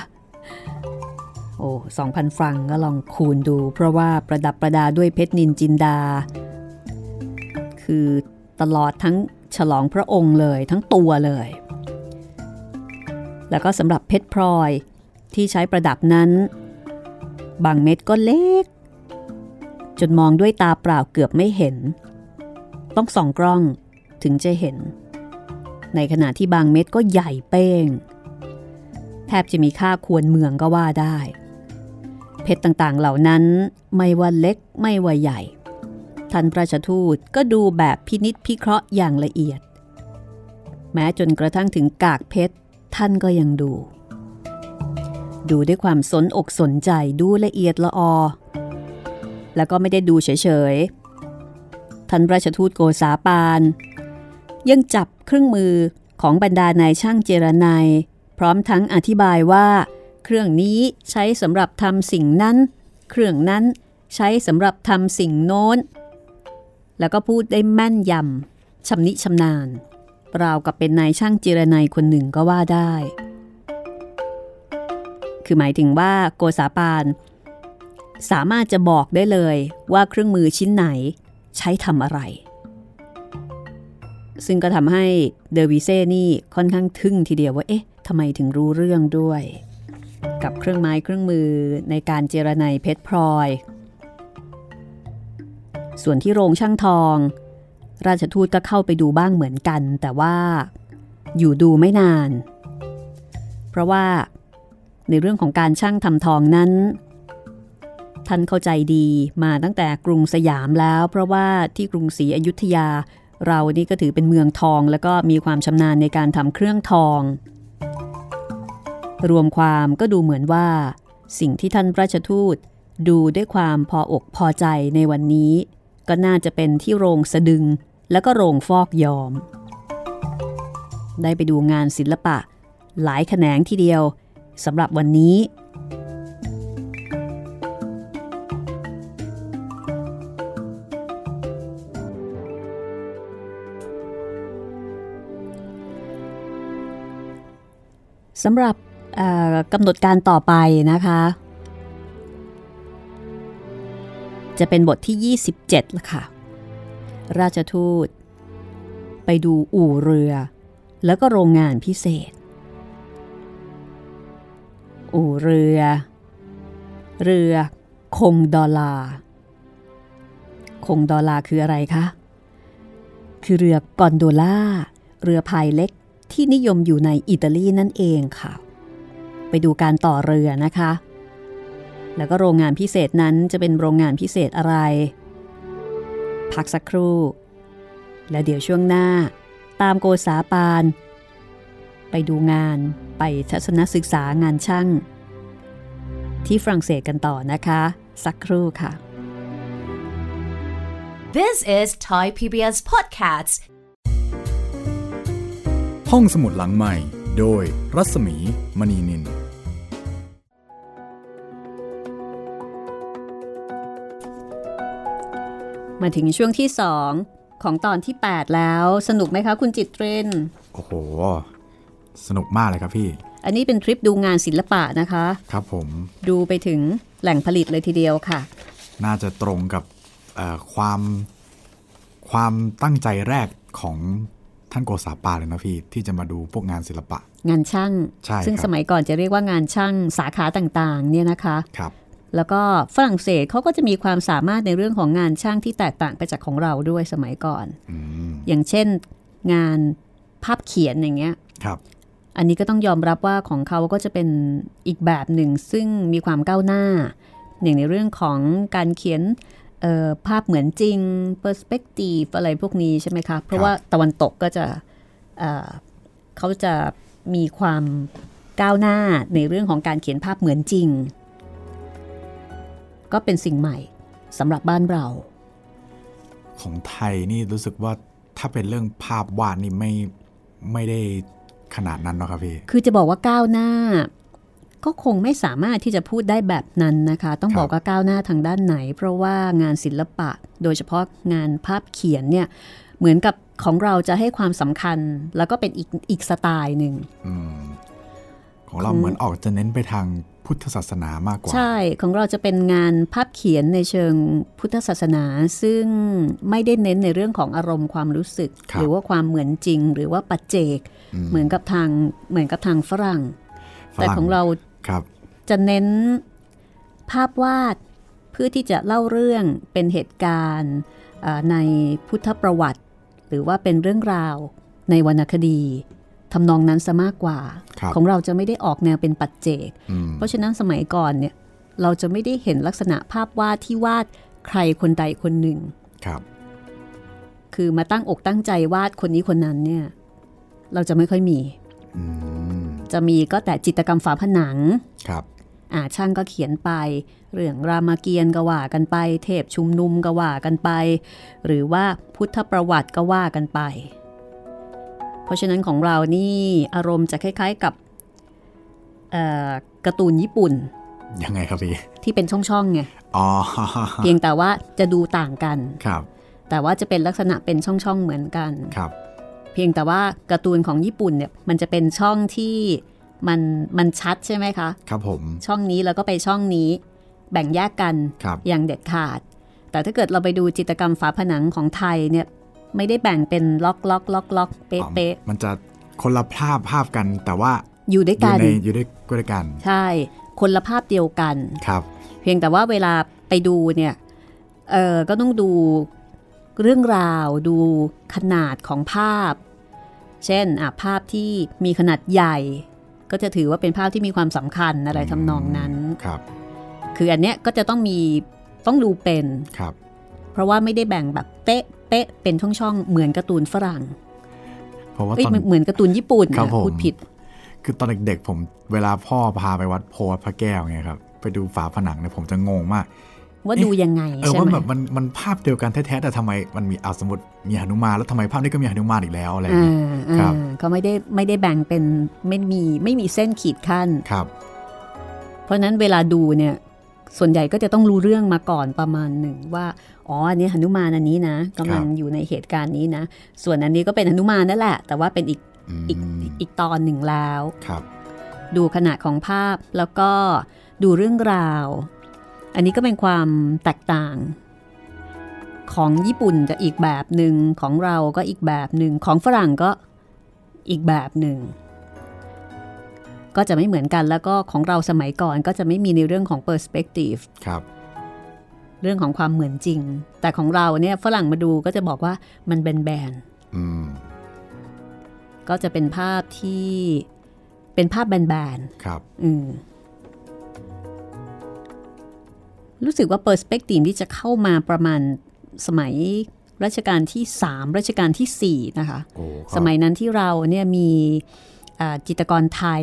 โอ้2,000ฟรังก็ลองคูณดู เพราะว่าประดับประดาด้วยเพชรนินจินดา คือตลอดทั้งฉลองพระองค์เลยทั้งตัวเลย แล้วก็สำหรับเพชรพลอยที่ใช้ประดับนั้น บางเม็ดก็เล็ก จนมองด้วยตาเปล่าเกือบไม่เห็น ต้องส่องกล้องถึงจะเห็น ในขณะที่บางเม็ดก็ใหญ่เป้ง แทบจะมีค่าควรเมืองก็ว่าได้ เพชรต่างๆเหล่านั้นไม่ว่าเล็กไม่ว่าใหญ่ ท่านราชทูตก็ดูแบบพินิษพิเคราะห์อย่างละเอียด แม้จนกระทั่งถึงกากเพชรท่านก็ยังดู ดูด้วยความสนอกสนใจดูละเอียดละออ แล้วก็ไม่ได้ดูเฉยๆท่านราชทูตโกษาปาน ยังจับเครื่องมือของบรรดานายช่างเจรนายพร้อมทั้งอธิบายว่า เครื่องนี้ใช้สำหรับทำสิ่งนั้น เครื่องนั้นใช้สำหรับทำสิ่งโน้น แล้วก็พูดได้แม่นยำชำนิชำนาญราวกับเป็นนายช่างเจรนายคนหนึ่งก็ว่าได้ คือหมายถึงว่าโกษาปาน สามารถจะบอกได้เลยว่าเครื่องมือชิ้นไหน ใช้ทำอะไร ซึ่งก็ทำให้เดอวิเซ่นี่ค่อนข้างทึ่งทีเดียวว่าเอ๊ะทำไมถึงรู้เรื่องด้วย กับเครื่องไม้เครื่องมือในการเจรไนเพชรพลอย ส่วนที่โรงช่างทอง ราชทูตก็เข้าไปดูบ้างเหมือนกัน แต่ว่าอยู่ดูไม่นาน เพราะว่าในเรื่องของการช่างทำทองนั้นท่านเข้าใจดีมาตั้งแต่กรุงสยามแล้ว เพราะว่าที่กรุงศรีอยุธยา เรานี่ก็ถือเป็นเมืองทอง แล้วก็มีความชำนาญในการทำเครื่องทอง รวมความก็ดูเหมือนว่า สิ่งที่ท่านราชทูตดูด้วยความพออกพอใจในวันนี้ ก็น่าจะเป็นที่โรงสะดึงแล้วก็โรงฟอกยอม ได้ไปดูงานศิลปะ หลายแขนงทีเดียวสำหรับวันนี้ สำหรับกำหนดการต่อไปนะคะ จะเป็นบทที่ 27ละค่ะ ราชทูต ไปดูอู่เรือ แล้วก็โรงงานพิเศษ อู่เรือ เรือ คงดอลลาคงดอลลาคืออะไรคะ คือเรือกอนโดล่า เรือพายเล็ก ที่นิยมอยู่ในอิตาลีนั่นเองค่ะ ไปดูการต่อเรือนะคะ แล้วก็โรงงานพิเศษนั้นจะเป็นโรงงานพิเศษอะไร พักสักครู่ แล้วเดี๋ยวช่วงหน้า ตามโกษาปาน ไปดูงานไปทัศนศึกษางานช่าง ที่ฝรั่งเศสกันต่อนะคะ สักครู่ค่ะ This is Thai PBS Podcasts. ห้องสมุดหลังใหม่ โดยรัศมีมณีนิน มาถึงช่วงที่2ของตอนที่ 8 แล้ว สนุกไหมคะคุณจิตเรนโอ้โห สนุกมากเลยครับพี่ อันนี้เป็นทริปดูงานศิลปะนะคะ ครับผม ดูไปถึงแหล่งผลิตเลยทีเดียวค่ะ น่าจะตรงกับเอ่อความความตั้งใจแรกของ ท่านโกษาปาเลยนะพี่ ที่จะมาดูพวกงานศิลปะ งานช่างใช่ซึ่งครับสมัยก่อนจะเรียกว่างานช่างสาขาต่างๆ เนี่ยนะคะครับแล้วก็ฝรั่งเศสเขาก็จะมีความสามารถในเรื่องของงานช่างที่แตกต่างไปจากของเราด้วยสมัยก่อนอืมอย่างเช่นงานภาพเขียนอย่างเงี้ยครับอันนี้ก็ต้องยอมรับว่าของเขาก็จะเป็นอีกแบบหนึ่งซึ่งมีความก้าวหน้าอย่างในเรื่องของการเขียนเอ่อ ภาพเหมือนจริง perspective อะไรพวกนี้ใช่ไหมคะเพราะว่าตะวันตกก็จะเอ่อเขาจะมีความก้าวหน้าในเรื่องของการเขียนภาพเหมือนจริง ก็เป็นสิ่งใหม่สำหรับบ้านเรา ของไทยนี่รู้สึกว่าถ้าเป็นเรื่องภาพวาดนี่ไม่ไม่ได้ขนาดนั้นเนาะครับพี่ คือจะบอกว่าก้าวหน้า ก็คงไม่สามารถที่จะพูดได้แบบนั้นนะคะ ต้องครับบอกว่าก้าวหน้าทางด้านไหน เพราะว่างานศิลปะ โดยเฉพาะงานภาพเขียนเนี่ยเหมือนกับของเราจะให้ความสำคัญ แล้วก็เป็นอีกอีกสไตล์หนึ่งอืมของเราของเหมือนออกจะเน้นไปทางพุทธศาสนามากกว่า ใช่ของเราจะเป็นงานภาพเขียนในเชิงพุทธศาสนา ซึ่งไม่ได้เน้นในเรื่องของอารมณ์ความรู้สึกครับหรือว่าความเหมือนจริง หรือว่าปัจเจก เหมือนกับทางเหมือนกับทางฝรั่งฝแต่รั่ของเรา ครับ จะเน้นภาพวาดเพื่อที่จะเล่าเรื่องเป็นเหตุการณ์อ่าในพุทธประวัติ หรือว่าเป็นเรื่องราวในวรรณคดีทำนองนั้นซะมากกว่าครับของเราจะไม่ได้ออกแนวเป็นปัจเจกอืมเพราะฉะนั้นสมัยก่อนเนี่ยเราจะไม่ได้เห็นลักษณะภาพวาดที่วาดใครคนใดคนหนึ่งครับ คือมาตั้งอกตั้งใจวาดคนนี้คนนั้นเนี่ย เราจะไม่ค่อยมีอืม จะมีก็แต่จิตรกรรมฝาผนังครับอ่าช่างก็เขียนไป เรื่องรามเกียรติ์ก็ว่ากันไป เทพชุมนุมก็ว่ากันไป หรือว่าพุทธประวัติก็ว่ากันไป เพราะฉะนั้นของเรานี่อารมณ์จะคล้าย ๆกับเอ่อการ์ตูนญี่ปุ่น ยังไงครับพี่ ที่เป็นช่องๆไงอ๋อเพียงแต่ว่าจะดูต่างกันครับ แต่ว่าจะเป็นลักษณะเป็นช่องๆเหมือนกันครับ เพียงแต่ว่าการ์ตูนของญี่ปุ่นเนี่ยมันจะเป็นช่องที่มันมันชัดใช่ไหมคะ ครับผม ช่องนี้แล้วก็ไปช่องนี้ แบ่งแยกกันครับอย่างเด็ดขาด แต่ถ้าเกิดเราไปดูจิตรกรรมฝาผนังของไทยเนี่ยไม่ได้แบ่งเป็นล็อกล็อกล็อกล็อกเป๊ะอ๋อเป๊ะมันจะคนละภาพภาพกันแต่ว่าอยู่ด้วยอยู่กันในอยู่ด้วยด้วยกัน ใช่ คนละภาพเดียวกันครับ เพียงแต่ว่าเวลาไปดูเนี่ยเออก็ต้องดู เรื่องราวดูขนาดของภาพ เช่นอะภาพที่มีขนาดใหญ่ ก็จะถือว่าเป็นภาพที่มีความสำคัญอะไรทำนองนั้นครับ คืออันเนี้ยก็จะต้องมีต้องดูเป็นครับ เพราะว่าไม่ได้แบ่งแบบเป๊ะเป๊ะเป็นช่องๆเหมือนการ์ตูนฝรั่งเพราะว่าเอ้ยตอนเหมือนการ์ตูนญี่ปุ่นครับนะผมพูดผิด คือตอนเด็กๆผมเวลาพ่อพาไปวัดโพธิ์พระแก้วไงครับไปดูฝาผนังเนี่ยผมจะงงมาก ว่าดูยังไงเออใช่ว่าไหมแบบมันมันภาพเดียวกันแท้ๆแต่ทำไมมันมีเอาสมมติมีหนุมานแล้วทำไมภาพนี้ก็มีหนุมานอีกแล้วอะไรอย่างอ่าเงี้ยอ่าครับเขาไม่ได้ไม่ได้แบ่งเป็นไม่มีไม่มีเส้นขีดขั้นครับ เพราะฉะนั้นเวลาดูเนี่ยส่วนใหญ่ก็จะต้องรู้เรื่องมาก่อนประมาณหนึ่งว่า อ๋ออันนี้หนุมานอันนี้นะกำลังอยู่ในเหตุการณ์นี้นะ ส่วนอันนี้ก็เป็นหนุมานนั่นแหละ แต่ว่าเป็นอีกอืมอีกอีกตอนหนึ่งแล้วครับ ดูขนาดของภาพแล้วก็ดูเรื่องราว อันนี้ก็เป็นความแตกต่างของญี่ปุ่นจะอีกแบบหนึ่งของเราก็อีกแบบหนึ่งของฝรั่งก็อีกแบบหนึ่ง ก็จะไม่เหมือนกันแล้วก็ของเราสมัยก่อนก็จะไม่มีในเรื่องของ perspective ครับ เรื่องของความเหมือนจริง แต่ของเราเนี่ยฝรั่งมาดูก็จะบอกว่ามันแบนอืมๆก็จะเป็นภาพที่เป็นภาพแบนๆครับ อืม รู้สึกว่าเปอร์สเปกทีฟที่จะเข้ามาประมาณสมัยรัชกาลที่ 3 รัชกาลทีสี่4 นะคะโอ้ก็สมัยนั้นที่เราเนี่ยมีอ่าจิตรกรไทย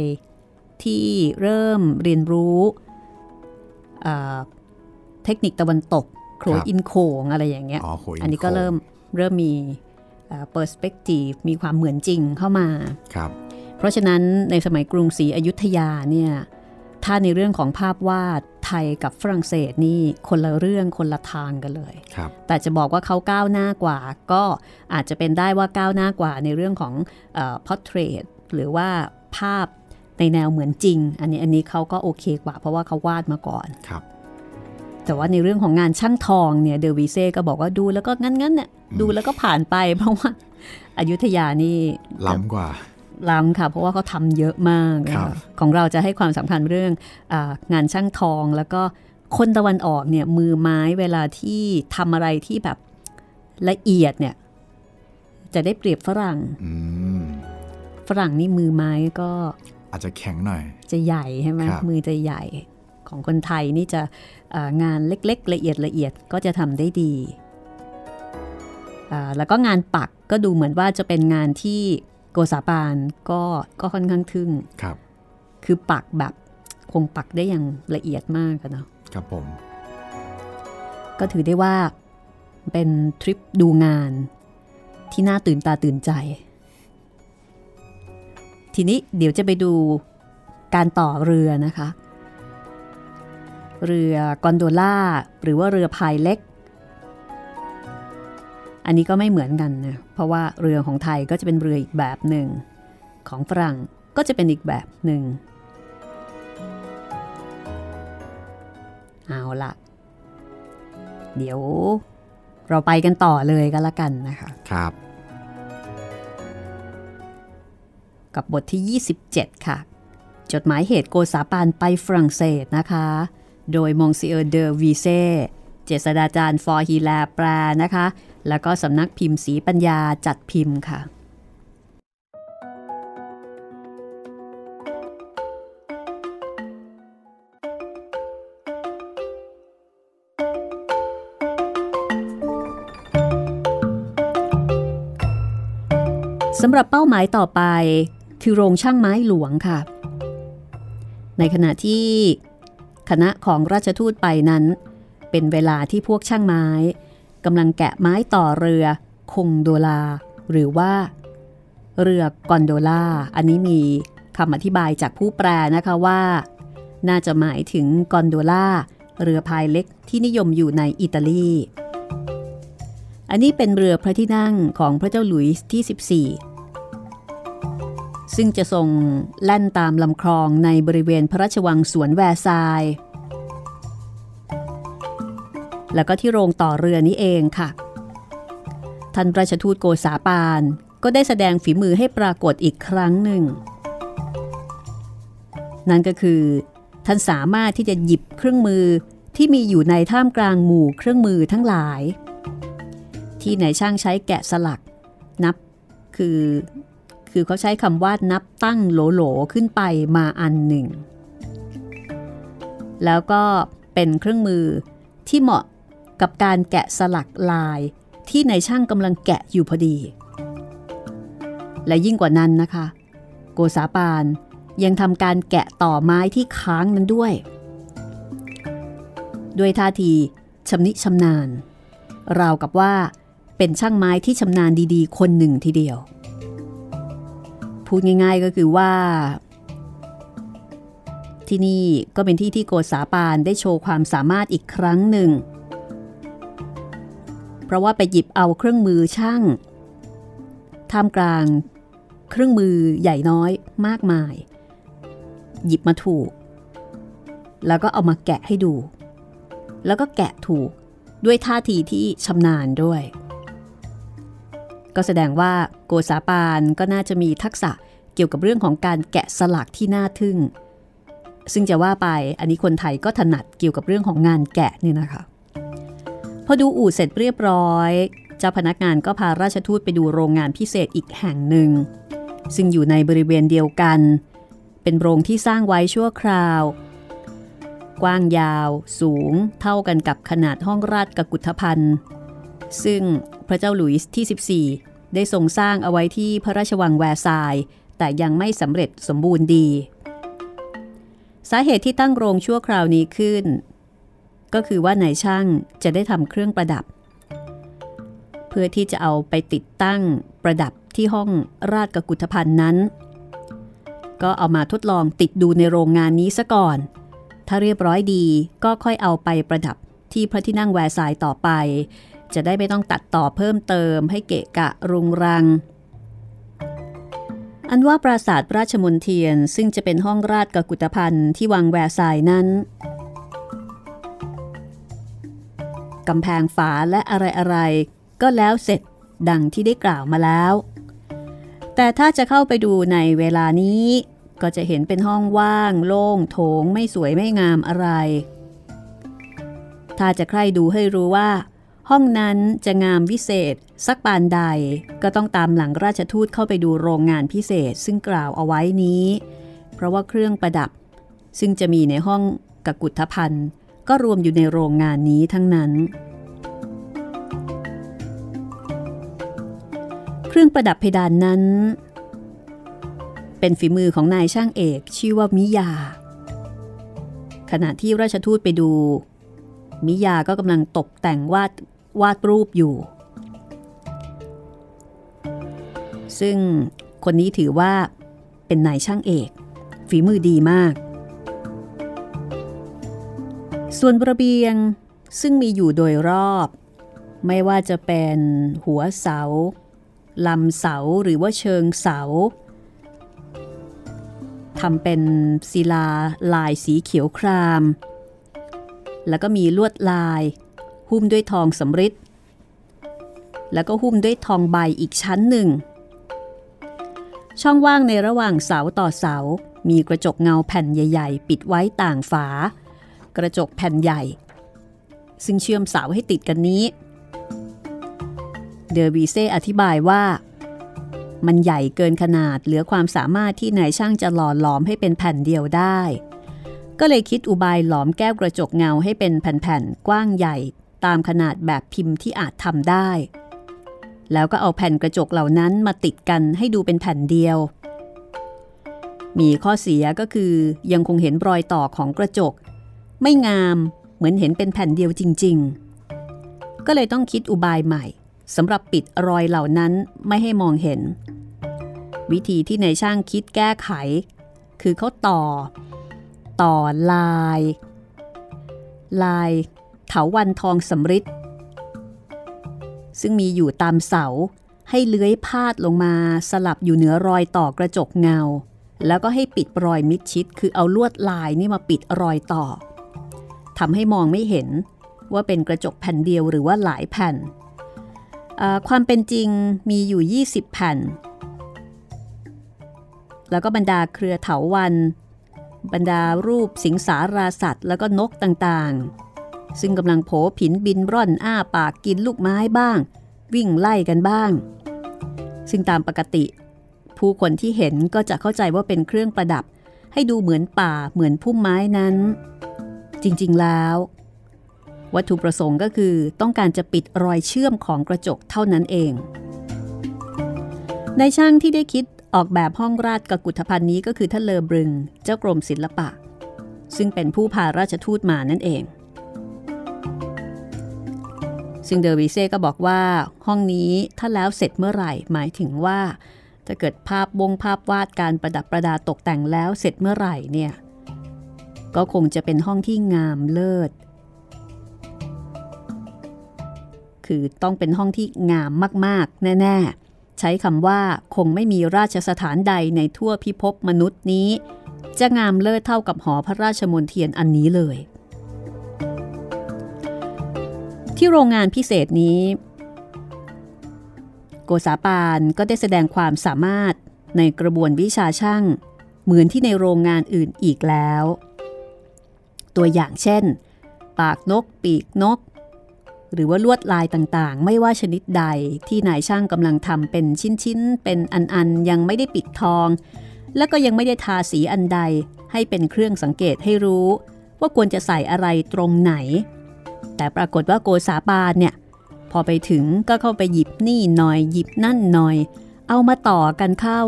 ที่เริ่มเรียนรู้อ่าเทคนิคตะวันตกโขลอินโขงอะไรอย่างเงี้ยอ๋อโหยอันนี้ก็เริ่มเริ่มมีเปอร์สเปกทีฟมีความเหมือนจริงเข้ามา ครับ เพราะฉะนั้นในสมัยกรุงศรีอยุธยาเนี่ย ถ้าในเรื่องของภาพวาดไทยกับฝรั่งเศสนี่คนละเรื่องคนละทางกันเลยครับแต่จะบอกว่าเขาก้าวหน้ากว่า ก็อาจจะเป็นได้ว่าก้าวหน้ากว่าในเรื่องของเอ่อ portrait หรือว่าภาพในแนวเหมือนจริง อันนี้อันนี้เขาก็โอเคกว่า เพราะว่าเขาวาดมาก่อนครับแต่ว่าในเรื่องของงานช่างทองเนี่ยเดอวิเซ่ก็บอกว่าดูแล้วก็งั้นๆเนี่ยดูแล้วก็ผ่านไปเพราะว่าอายุทยานี่ล้ำกว่า ล้ำค่ะ เพราะว่าเขาทำเยอะมากนะครัคะบของเราจะให้ความสำคัญเรื่องอางานช่างทองแล้วก็คนตะวันออกเนี่ยมือไม้เวลาที่ทำอะไรที่แบบละเอียดเนี่ยจะได้เปรียบฝรั่งอืมฝรั่งนี่มือไม้ก็อาจจะแข็งหน่อย จะใหญ่ใช่ไหมครับมือจะใหญ่ของคนไทยนี่จะอ่างานเล็กๆ ละเอียดละเอียดก็จะทำได้ดีอ่าแล้วก็งานปักก็ดูเหมือนว่าจะเป็นงานที่ โกษาปานก็ก็ค่อนข้างทึ่งครับ คือปักแบบคงปักได้อย่างละเอียดมากอะเนาะครับผม ก็ถือได้ว่าเป็นทริปดูงานที่น่าตื่นตาตื่นใจ ทีนี้เดี๋ยวจะไปดูการต่อเรือนะคะ เรือกอนโดล่า หรือว่าเรือพายเล็ก อันนี้ก็ไม่เหมือนกันนะเพราะว่าเรือของไทยก็จะเป็นเรืออีกแบบหนึ่ง ของฝรั่งก็จะเป็นอีกแบบหนึ่งเอาละเดี๋ยวเราไปกันต่อเลยก็แล้วกันนะคะครับ กับบทที่ 27 ค่ะ จดหมายเหตุโกษาปานไปฝรั่งเศสนะคะ โดยมงซิเออร์เดอวีเซ่เจษฎาจารย์ฟ. ฮีแลร์แปลนะคะ แล้วก็สำนักพิมพ์ศรีปัญญาจัดพิมพ์ค่ะ สำหรับเป้าหมายต่อไปคือโรงช่างไม้หลวงค่ะ ในขณะที่คณะของราชทูตไปนั้น เป็นเวลาที่พวกช่างไม้ กำลังแกะไม้ต่อเรือ คงโดลา หรือว่า เรือกอนโดลา อันนี้มีคำอธิบายจากผู้แปลนะคะว่า น่าจะหมายถึงกอนโดลา เรือพายเล็กที่นิยมอยู่ในอิตาลี อันนี้เป็นเรือพระที่นั่งของพระเจ้าหลุยส์ที่ 14 ซึ่งจะทรงแล่นตามลำคลองในบริเวณพระราชวังสวนแวร์ซายน์ แล้วก็ที่โรงต่อเรือนี้เองค่ะ ท่านราชทูตโกษาปานก็ได้แสดงฝีมือให้ปรากฏอีกครั้งหนึ่ง นั่นก็คือ ท่านสามารถที่จะหยิบเครื่องมือที่มีอยู่ในท่ามกลางหมู่เครื่องมือทั้งหลาย ที่ไหนช่างใช้แกะสลักนับคือ คือเขาใช้คำว่านับตั้งโหลๆขึ้นไปมาอันหนึ่ง แล้วก็เป็นเครื่องมือที่เหมาะ กับการแกะสลักลายที่ในช่างกำลังแกะอยู่พอดี และยิ่งกว่านั้นนะคะ โกษาปานยังทำการแกะต่อไม้ที่ค้างนั้นด้วย ด้วยท่าทีชำนิชำนาญ ราวกับว่าเป็นช่างไม้ที่ชำนาญดีๆ คนหนึ่งทีเดียว พูดง่ายๆก็คือว่า ที่นี่ก็เป็นที่ที่โกษาปานได้โชว์ความสามารถอีกครั้งหนึ่ง เพราะว่าไปหยิบเอาเครื่องมือช่างท่ามกลางเครื่องมือใหญ่น้อยมากมาย หยิบมาถูก แล้วก็เอามาแกะให้ดู แล้วก็แกะถูกด้วยท่าทีที่ชำนาญด้วย ก็แสดงว่าโกษาปานก็น่าจะมีทักษะเกี่ยวกับเรื่องของการแกะสลักที่น่าทึ่ง ซึ่งจะว่าไปอันนี้คนไทยก็ถนัดเกี่ยวกับเรื่องของงานแกะนี่นะคะ พอดูอู่เสร็จเรียบร้อย เจ้าพนักงานก็พาราชทูตไปดูโรงงานพิเศษอีกแห่งหนึ่ง ซึ่งอยู่ในบริเวณเดียวกัน เป็นโรงที่สร้างไว้ชั่วคราว กว้างยาว สูง เท่ากันกับขนาดห้องราชกกุฏพันธ์ซึ่งพระเจ้าหลุยส์ที่ 14 ได้ทรงสร้างเอาไว้ที่พระราชวังแวร์ซายแต่ยังไม่สำเร็จสมบูรณ์ดี สาเหตุที่ตั้งโรงชั่วคราวนี้ขึ้น ก็คือว่านายช่างจะได้ทำเครื่องประดับ เพื่อที่จะเอาไปติดตั้งประดับที่ห้องราชกกุฏพันธ์นั้น ก็เอามาทดลองติดดูในโรงงานนี้ซะก่อน ถ้าเรียบร้อยดีก็ค่อยเอาไปประดับที่พระที่นั่งแวร์ซายต่อไป จะได้ไม่ต้องตัดต่อเพิ่มเติมให้เกะกะรุงรัง อันว่าปราสาทราชมนเทียนซึ่งจะเป็นห้องราชกกุฏพันธ์ที่วังแวร์ซายนั้น กำแพงฝาและอะไรๆ ก็แล้วเสร็จดังที่ได้กล่าวมาแล้ว แต่ถ้าจะเข้าไปดูในเวลานี้ ก็จะเห็นเป็นห้องว่าง โล่งโถงไม่สวยไม่งามอะไร ถ้าจะใครดูให้รู้ว่า ห้องนั้นจะงามวิเศษ สักปานใด ก็ต้องตามหลังราชทูตเข้าไปดูโรงงานพิเศษซึ่งกล่าวเอาไว้นี้ เพราะว่าเครื่องประดับ ซึ่งจะมีในห้องกกุฏพันธ์ ก็รวมอยู่ในโรงงานนี้ทั้งนั้น เครื่องประดับเพดานนั้น เป็นฝีมือของนายช่างเอกชื่อว่ามิยา ขณะที่ราชทูตไปดู มิยาก็กำลังตกแต่งวาดวาดรูปอยู่ ซึ่งคนนี้ถือว่าเป็นนายช่างเอก ฝีมือดีมาก ส่วนระเบียงซึ่งมีอยู่โดยรอบ ไม่ว่าจะเป็นหัวเสาลำเสาหรือว่าเชิงเสาทำเป็นศิลาลายสีเขียวคราม แล้วก็มีลวดลาย หุ้มด้วยทองสำริดแล้วก็หุ้มด้วยทองใบอีกชั้นหนึ่ง ช่องว่างในระหว่างเสาต่อเสา มีกระจกเงาแผ่นใหญ่ ๆ ปิดไว้ต่างฝา กระจกแผ่นใหญ่ ซึ่งเชื่อมเสาให้ติดกันนี้ เดอวีเซอธิบายว่า มันใหญ่เกินขนาดเหลือความสามารถที่นายช่างจะหล่อหลอมให้เป็นแผ่นเดียวได้ ก็เลยคิดอุบายหลอมแก้วกระจกเงาให้เป็นแผ่นๆกว้างใหญ่ตามขนาดแบบพิมพ์ที่อาจทำได้ แล้วก็เอาแผ่นกระจกเหล่านั้นมาติดกันให้ดูเป็นแผ่นเดียวมีข้อเสียก็คือยังคงเห็นรอยต่อของกระจก ไม่งามเหมือนเห็นเป็นแผ่นเดียวจริง ๆ ก็เลยต้องคิดอุบายใหม่สำหรับปิดรอยเหล่านั้นไม่ให้มองเห็น วิธีที่นายช่างคิดแก้ไข คือเขาต่อ ต่อลาย ลายเถาวันทองสำริดซึ่งมีอยู่ตามเสาให้เลื้อยพาดลงมาสลับอยู่เหนือรอยต่อกระจกเงา แล้วก็ให้ปิดรอยมิดชิด คือเอาลวดลายนี่มาปิดรอยต่อำให้มองไม่เห็นว่าเป็นกระจกแผ่นเดียวหรือว่าหลายแผ่น ความเป็นจริงมีอยู่ 20 แผ่น แล้วก็บรรดาเครือเถาวัน บรรดารูปสิงสาราสัตว์ แล้วก็นกต่างๆ ซึ่งกำลังโผผินบินร่อนอ้าปากกินลูกไม้บ้าง วิ่งไล่กันบ้าง ซึ่งตามปกติ ผู้คนที่เห็นก็จะเข้าใจว่าเป็นเครื่องประดับ ให้ดูเหมือนป่าเหมือนพุ่มไม้นั้น จริงๆแล้ว วัตถุประสงค์ก็คือต้องการจะปิดรอยเชื่อมของกระจกเท่านั้นเอง ในช่างที่ได้คิดออกแบบห้องราชกกุฏภัณฑ์นี้ก็คือท่านเลอบรึง เจ้ากรมศิลปะ ซึ่งเป็นผู้พาราชทูตมานั่นเอง ซึ่งเดอริเซ่ก็บอกว่าห้องนี้ถ้าแล้วเสร็จเมื่อไหร่หมายถึงว่าถ้าเกิดภาพวงภาพวาดการประดับประดาตกแต่งแล้วเสร็จเมื่อไหร่เนี่ย ก็คงจะเป็นห้องที่งามเลิศ คือต้องเป็นห้องที่งามมากๆ แน่ ๆ ใช้คำว่าคงไม่มีราชสถานใดในทั่วพิภพมนุษย์นี้ จะงามเลิศเท่ากับหอพระราชมนเทียนอันนี้เลย ที่โรงงานพิเศษนี้ โกษาปานก็ได้แสดงความสามารถในกระบวนวิชาช่าง เหมือนที่ในโรงงานอื่นอีกแล้ว ตัวอย่างเช่น ปากนก ปีกนก หรือว่าลวดลายต่างๆ ไม่ว่าชนิดใดที่นายช่างกำลังทำเป็นชิ้นๆ เป็นอันๆ ยังไม่ได้ปิดทอง และก็ยังไม่ได้ทาสีอันใดให้เป็นเครื่องสังเกตให้รู้ ว่าควรจะใส่อะไรตรงไหน แต่ปรากฏว่าโกษาปานเนี่ยพอไปถึงก็เข้าไปหยิบนี่หน่อยหยิบนั่นหน่อย เอามาต่อกันเข้า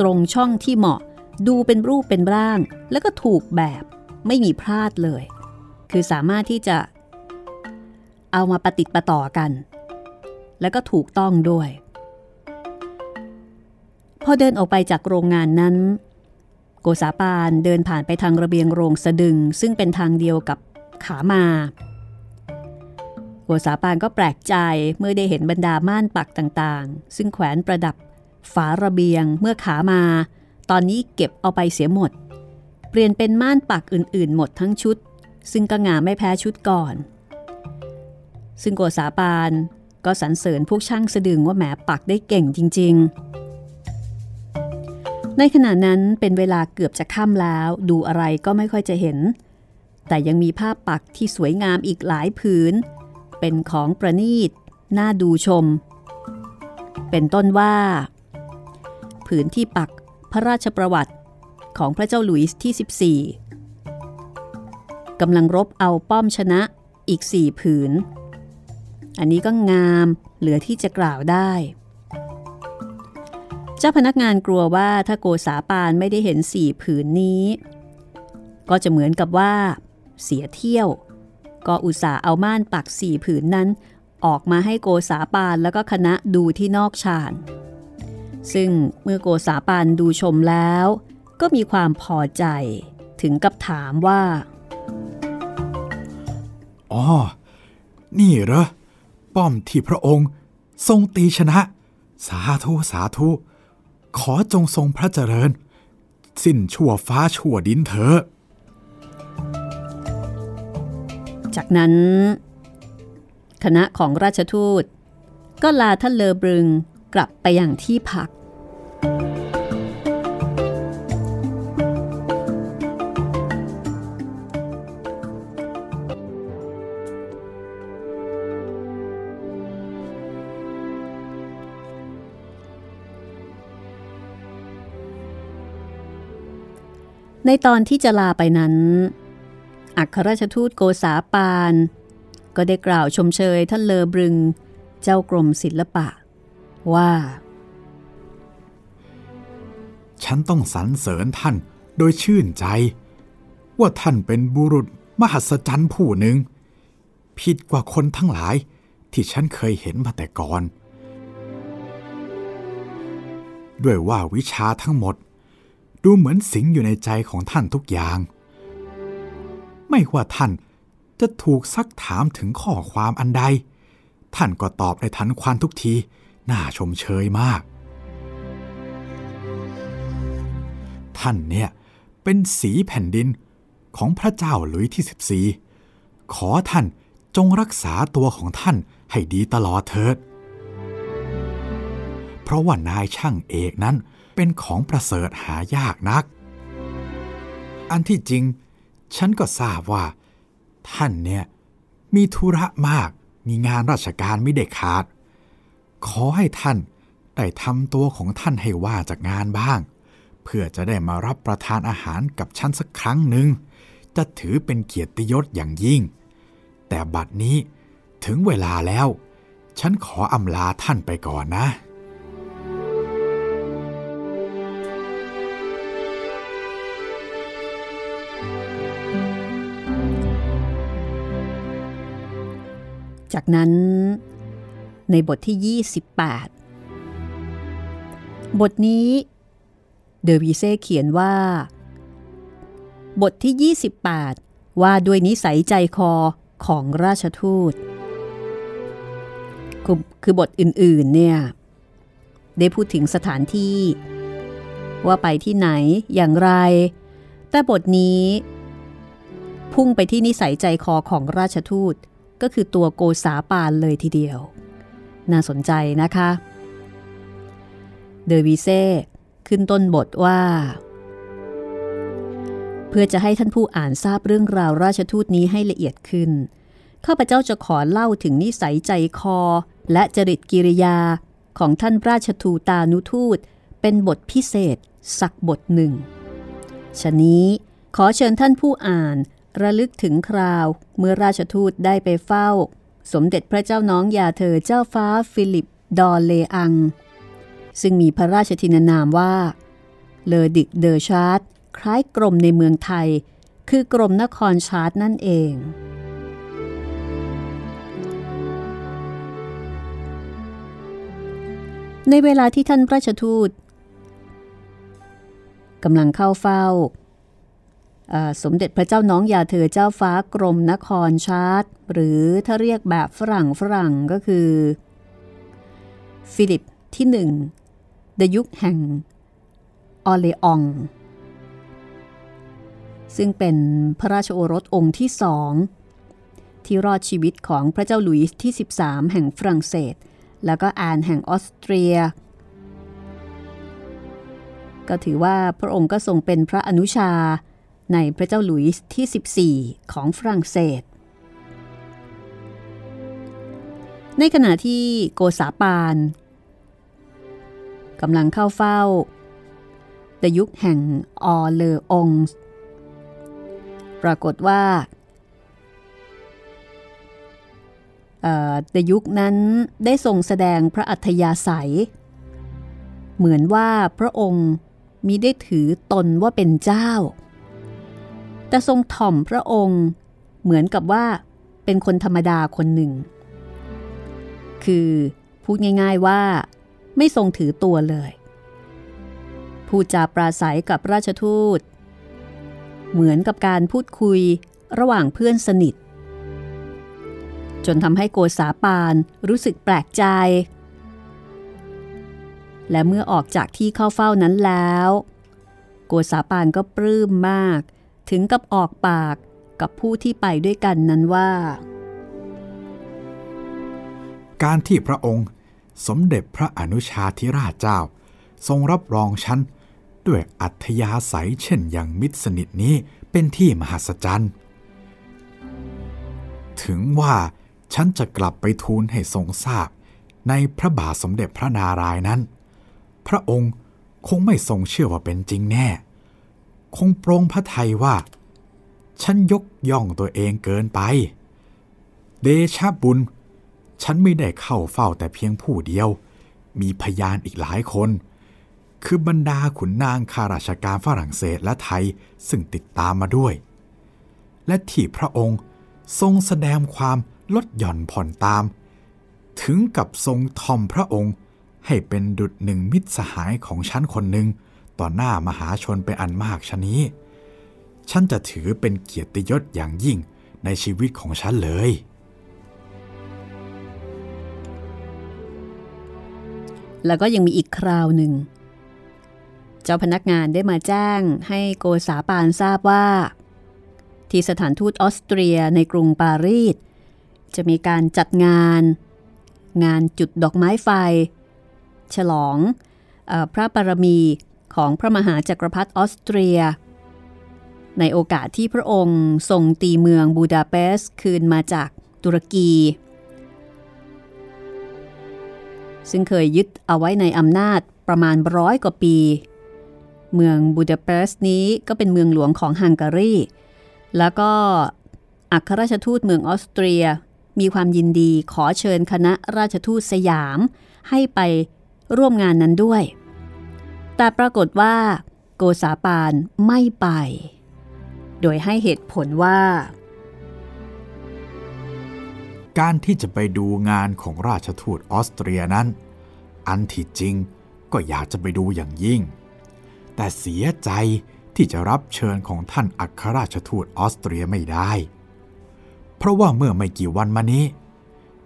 ตรงช่องที่เหมาะ ดูเป็นรูปเป็นร่าง แล้วก็ถูกแบบ ไม่มีพลาดเลย คือสามารถที่จะเอามาปฏิติดประต่อกัน แล้วก็ถูกต้องด้วย พอเดินออกไปจากโรงงานนั้น โกษาปานเดินผ่านไปทางระเบียงโรงสะดึง ซึ่งเป็นทางเดียวกับขามาโกษาปานก็แปลกใจเมื่อได้เห็นบรรดาม่านปักต่างๆ ซึ่งแขวนประดับฝาระเบียงเมื่อขามา ตอนนี้เก็บเอาไปเสียหมดเปลี่ยนเป็นม่านปักอื่นๆ หมดทั้งชุด ซึ่งก็งามไม่แพ้ชุดก่อน ซึ่งโกษาปานก็สรรเสริญพวกช่างสะดึงว่าแหมปักได้เก่งจริง ๆ ในขณะนั้นเป็นเวลาเกือบจะค่ำแล้ว ดูอะไรก็ไม่ค่อยจะเห็น แต่ยังมีภาพปักที่สวยงามอีกหลายผืน เป็นของประณีตน่าดูชม เป็นต้นว่า ผืนที่ปักพระราชประวัติ ของพระเจ้าหลุยส์ที่ 14 กำลังรบเอาป้อมชนะอีกสี่ผืน อันนี้ก็งามเหลือที่จะกล่าวได้ เจ้าพนักงานกลัวว่าถ้าโกษาปานไม่ได้เห็นสี่ผืนนี้ ก็จะเหมือนกับว่า เสียเที่ยว ก็อุตส่าห์เอาม่านปักสี่ผืนนั้น ออกมาให้โกษาปานแล้วก็คณะดูที่นอกชานซึ่งเมื่อโกษาปานดูชมแล้ว ก็มีความพอใจ ถึงกับถามว่า อ๋อ นี่เหรอ ป้อมที่พระองค์ทรงตีชนะ สาธุ สาธุ ขอจงทรงพระเจริญ สิ้นชั่วฟ้าชั่วดินเถอะจากนั้น คณะของราชทูต ก็ลาท่านเลอบรึงกลับไปอย่างที่พัก ในตอนที่จะลาไปนั้น อัครราชทูตโกษาปาน ก็ได้กล่าวชมเชยท่านเลอบรึง เจ้ากรมศิลปะ ว่า ฉันต้องสรรเสริญท่านโดยชื่นใจ ว่าท่านเป็นบุรุษมหัศจรรย์ผู้หนึ่ง ผิดกว่าคนทั้งหลายที่ฉันเคยเห็นมาแต่ก่อน ด้วยว่าวิชาทั้งหมด ดูเหมือนสิงอยู่ในใจของท่านทุกอย่าง ไม่ว่าท่านจะถูกซักถามถึงข้อความอันใด ท่านก็ตอบในทันควันทุกทีน่าชมเชยมาก ท่านเนี่ยเป็นสีแผ่นดินของพระเจ้าหลุยที่ 14 ขอท่านจงรักษาตัวของท่านให้ดีตลอดเถิด เพราะว่านายช่างเอกนั้น เป็นของประเสริฐหายากนัก อันที่จริง ฉันก็ทราบว่า ท่านเนี่ยมีธุระมาก มีงานราชการไม่ได้ขาด ขอให้ท่านได้ทำตัวของท่านให้ว่าจากงานบ้าง เพื่อจะได้มารับประทานอาหารกับฉันสักครั้งหนึ่ง จะถือเป็นเกียรติยศอย่างยิ่ง แต่บัดนี้ถึงเวลาแล้ว ฉันขออำลาท่านไปก่อนนะ จากนั้น ในบทที่ 28 บทนี้ เดอวีเซ่เขียนว่า บทที่ 28 ว่าด้วยนิสัยใจคอของราชทูตคือคือบทอื่นๆเนี่ย ได้พูดถึงสถานที่ ว่าไปที่ไหนอย่างไร แต่บทนี้ พุ่งไปที่นิสัยใจคอของราชทูต ก็คือตัวโกษาปานเลยทีเดียว น่าสนใจนะคะ เดอวีเซ่ขึ้นต้นบทว่า เพื่อจะให้ท่านผู้อ่านทราบเรื่องราวราชทูตนี้ให้ละเอียดขึ้น ข้าพเจ้าจะขอเล่าถึงนิสัยใจคอ และจริตกิริยาของท่านราชทูตานุทูต เป็นบทพิเศษสักบทหนึ่งชะนี้ขอเชิญท่านผู้อ่าน ระลึกถึงคราว เมื่อราชทูตได้ไปเฝ้า สมเด็จพระเจ้าน้องยาเธอเจ้าฟ้าฟิลิป ดอร์เลอ็อง ซึ่งมีพระราชทินนามว่า le duc de Chartres คล้ายกรมในเมืองไทย คือกรมนครชาร์ตนั่นเอง ในเวลาที่ท่านราชทูตกำลังเข้าเฝ้า สมเด็จพระเจ้าน้องยาเธอเจ้าฟ้ากรมนครชาร์ตหรือถ้าเรียกแบบฝรั่งฝรั่งก็คือ ฟิลิปที่หนึ่งดยุคแห่งออเลอง ซึ่งเป็นพระราชโอรสองค์ที่สองที่รอดชีวิตของพระเจ้าหลุยส์ที่ 13 แห่งฝรั่งเศส แล้วก็อานแห่งออสเตรีย ก็ถือว่าพระองค์ก็ทรงเป็นพระอนุชา ในพระเจ้าหลุยส์ที่ 14 ของฝรั่งเศส ในขณะที่โกษาปานกำลังเข้าเฝ้าดยุคแห่งออเลอองปรากฏว่าดยุคนั้นได้ทรงแสดงพระอัธยาศัย เหมือนว่าพระองค์มิได้ถือตนว่าเป็นเจ้า แต่ทรงถ่อมพระองค์เหมือนกับว่าเป็นคนธรรมดาคนหนึ่ง คือพูดง่ายๆว่า ไม่ทรงถือตัวเลย พูดจาปราศัยกับราชทูต เหมือนกับการพูดคุยระหว่างเพื่อนสนิท จนทำให้โกษาปานรู้สึกแปลกใจ และเมื่อออกจากที่เข้าเฝ้านั้นแล้ว โกษาปานก็ปลื้มมาก ถึงกับออกปากกับผู้ที่ไปด้วยกันนั้นว่า การที่พระองค์สมเด็จพระอนุชาธิราชเจ้า ทรงรับรองฉันด้วยอัธยาศัยเช่นอย่างมิตรสนิทนี้เป็นที่มหัศจรรย์ ถึงว่าฉันจะกลับไปทูลให้ทรงทราบ ในพระบาทสมเด็จพระนารายณ์นั้น พระองค์คงไม่ทรงเชื่อว่าเป็นจริงแน่ คงโปรงพระไทยว่า ฉันยกย่องตัวเองเกินไป เดชะบุญ ฉันไม่ได้เข้าเฝ้าแต่เพียงผู้เดียว มีพยานอีกหลายคน คือบรรดาขุนนางข้าราชการฝรั่งเศสและไทยซึ่งติดตามมาด้วย และที่พระองค์ทรงแสดงความลดหย่อนผ่อนตาม ถึงกับทรงทอมพระองค์ให้เป็นดุจหนึ่งมิตรสหายของฉันคนหนึ่ง ต่อหน้ามหาชนเป็นอันมากชะนี้ ฉันจะถือเป็นเกียรติยศอย่างยิ่งในชีวิตของฉันเลย แล้วก็ยังมีอีกคราวหนึ่ง เจ้าพนักงานได้มาแจ้งให้โกษาปานทราบว่า ที่สถานทูตออสเตรียในกรุงปารีสจะมีการจัดงาน งานจุดดอกไม้ไฟ ฉลองอพระบารมี ของพระมหาจักรพรรดิออสเตรีย ในโอกาสที่พระองค์ทรงตีเมืองบูดาเปสต์คืนมาจากตุรกี ซึ่งเคยยึดเอาไว้ในอำนาจประมาณร้อยกว่าปี เมืองบูดาเปสต์นี้ก็เป็นเมืองหลวงของฮังการี แล้วก็อัครราชทูตเมืองออสเตรียมีความยินดีขอเชิญคณะราชทูตสยาม ให้ไปร่วมงานนั้นด้วย แต่ปรากฏว่า โกษาปานไม่ไป โดยให้เหตุผลว่า การที่จะไปดูงานของราชทูตออสเตรียนั้น อันที่จริงก็อยากจะไปดูอย่างยิ่ง แต่เสียใจที่จะรับเชิญของท่านอัครราชทูตออสเตรียไม่ได้ เพราะว่าเมื่อไม่กี่วันมานี้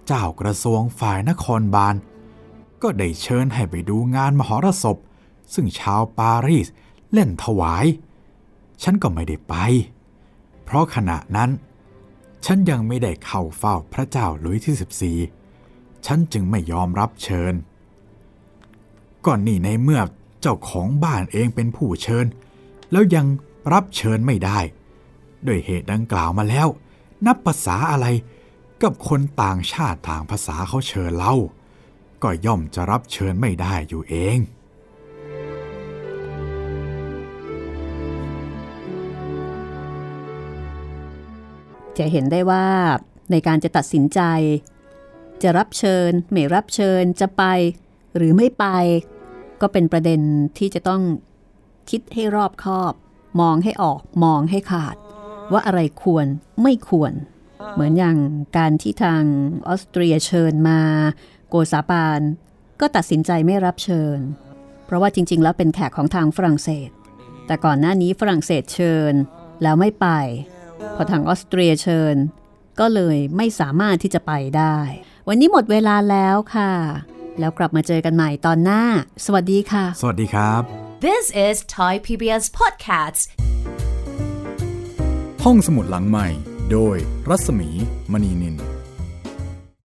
เจ้ากระทรวงฝ่ายนครบาลก็ได้เชิญให้ไปดูงานมหรสพ ซึ่งชาวปารีสเล่นถวาย ฉันก็ไม่ได้ไป เพราะขณะนั้น ฉันยังไม่ได้เข้าเฝ้าพระเจ้าหลุยที่ 14 ฉันจึงไม่ยอมรับเชิญก่อนนี่ในเมื่อเจ้าของบ้านเองเป็นผู้เชิญ แล้วยังรับเชิญไม่ได้ ด้วยเหตุดังกล่าวมาแล้ว นับภาษาอะไรกับคนต่างชาติต่างภาษาเขาเชิญเล่า ก็ย่อมจะรับเชิญไม่ได้อยู่เอง จะเห็นได้ว่าในการจะตัดสินใจ จะรับเชิญ ไม่รับเชิญจะไป หรือไม่ไป ก็เป็นประเด็นที่จะต้องคิดให้รอบคอบ มองให้ออกมองให้ขาด ว่าอะไรควรไม่ควร เหมือนอย่างการที่ทางออสเตรียเชิญมา โกซาปานก็ตัดสินใจไม่รับเชิญ เพราะว่าจริง ๆ แล้วเป็นแขกของทางฝรั่งเศส แต่ก่อนหน้านี้ฝรั่งเศสเชิญแล้วไม่ไป พอทางออสเตรียเชิญ ก็เลยไม่สามารถที่จะไปได้ วันนี้หมดเวลาแล้วค่ะ แล้วกลับมาเจอกันใหม่ตอนหน้า สวัสดีค่ะ สวัสดีครับ This is Thai PBS Podcasts. ห้องสมุดหลังใหม่ โดยรัศมีมณีนิน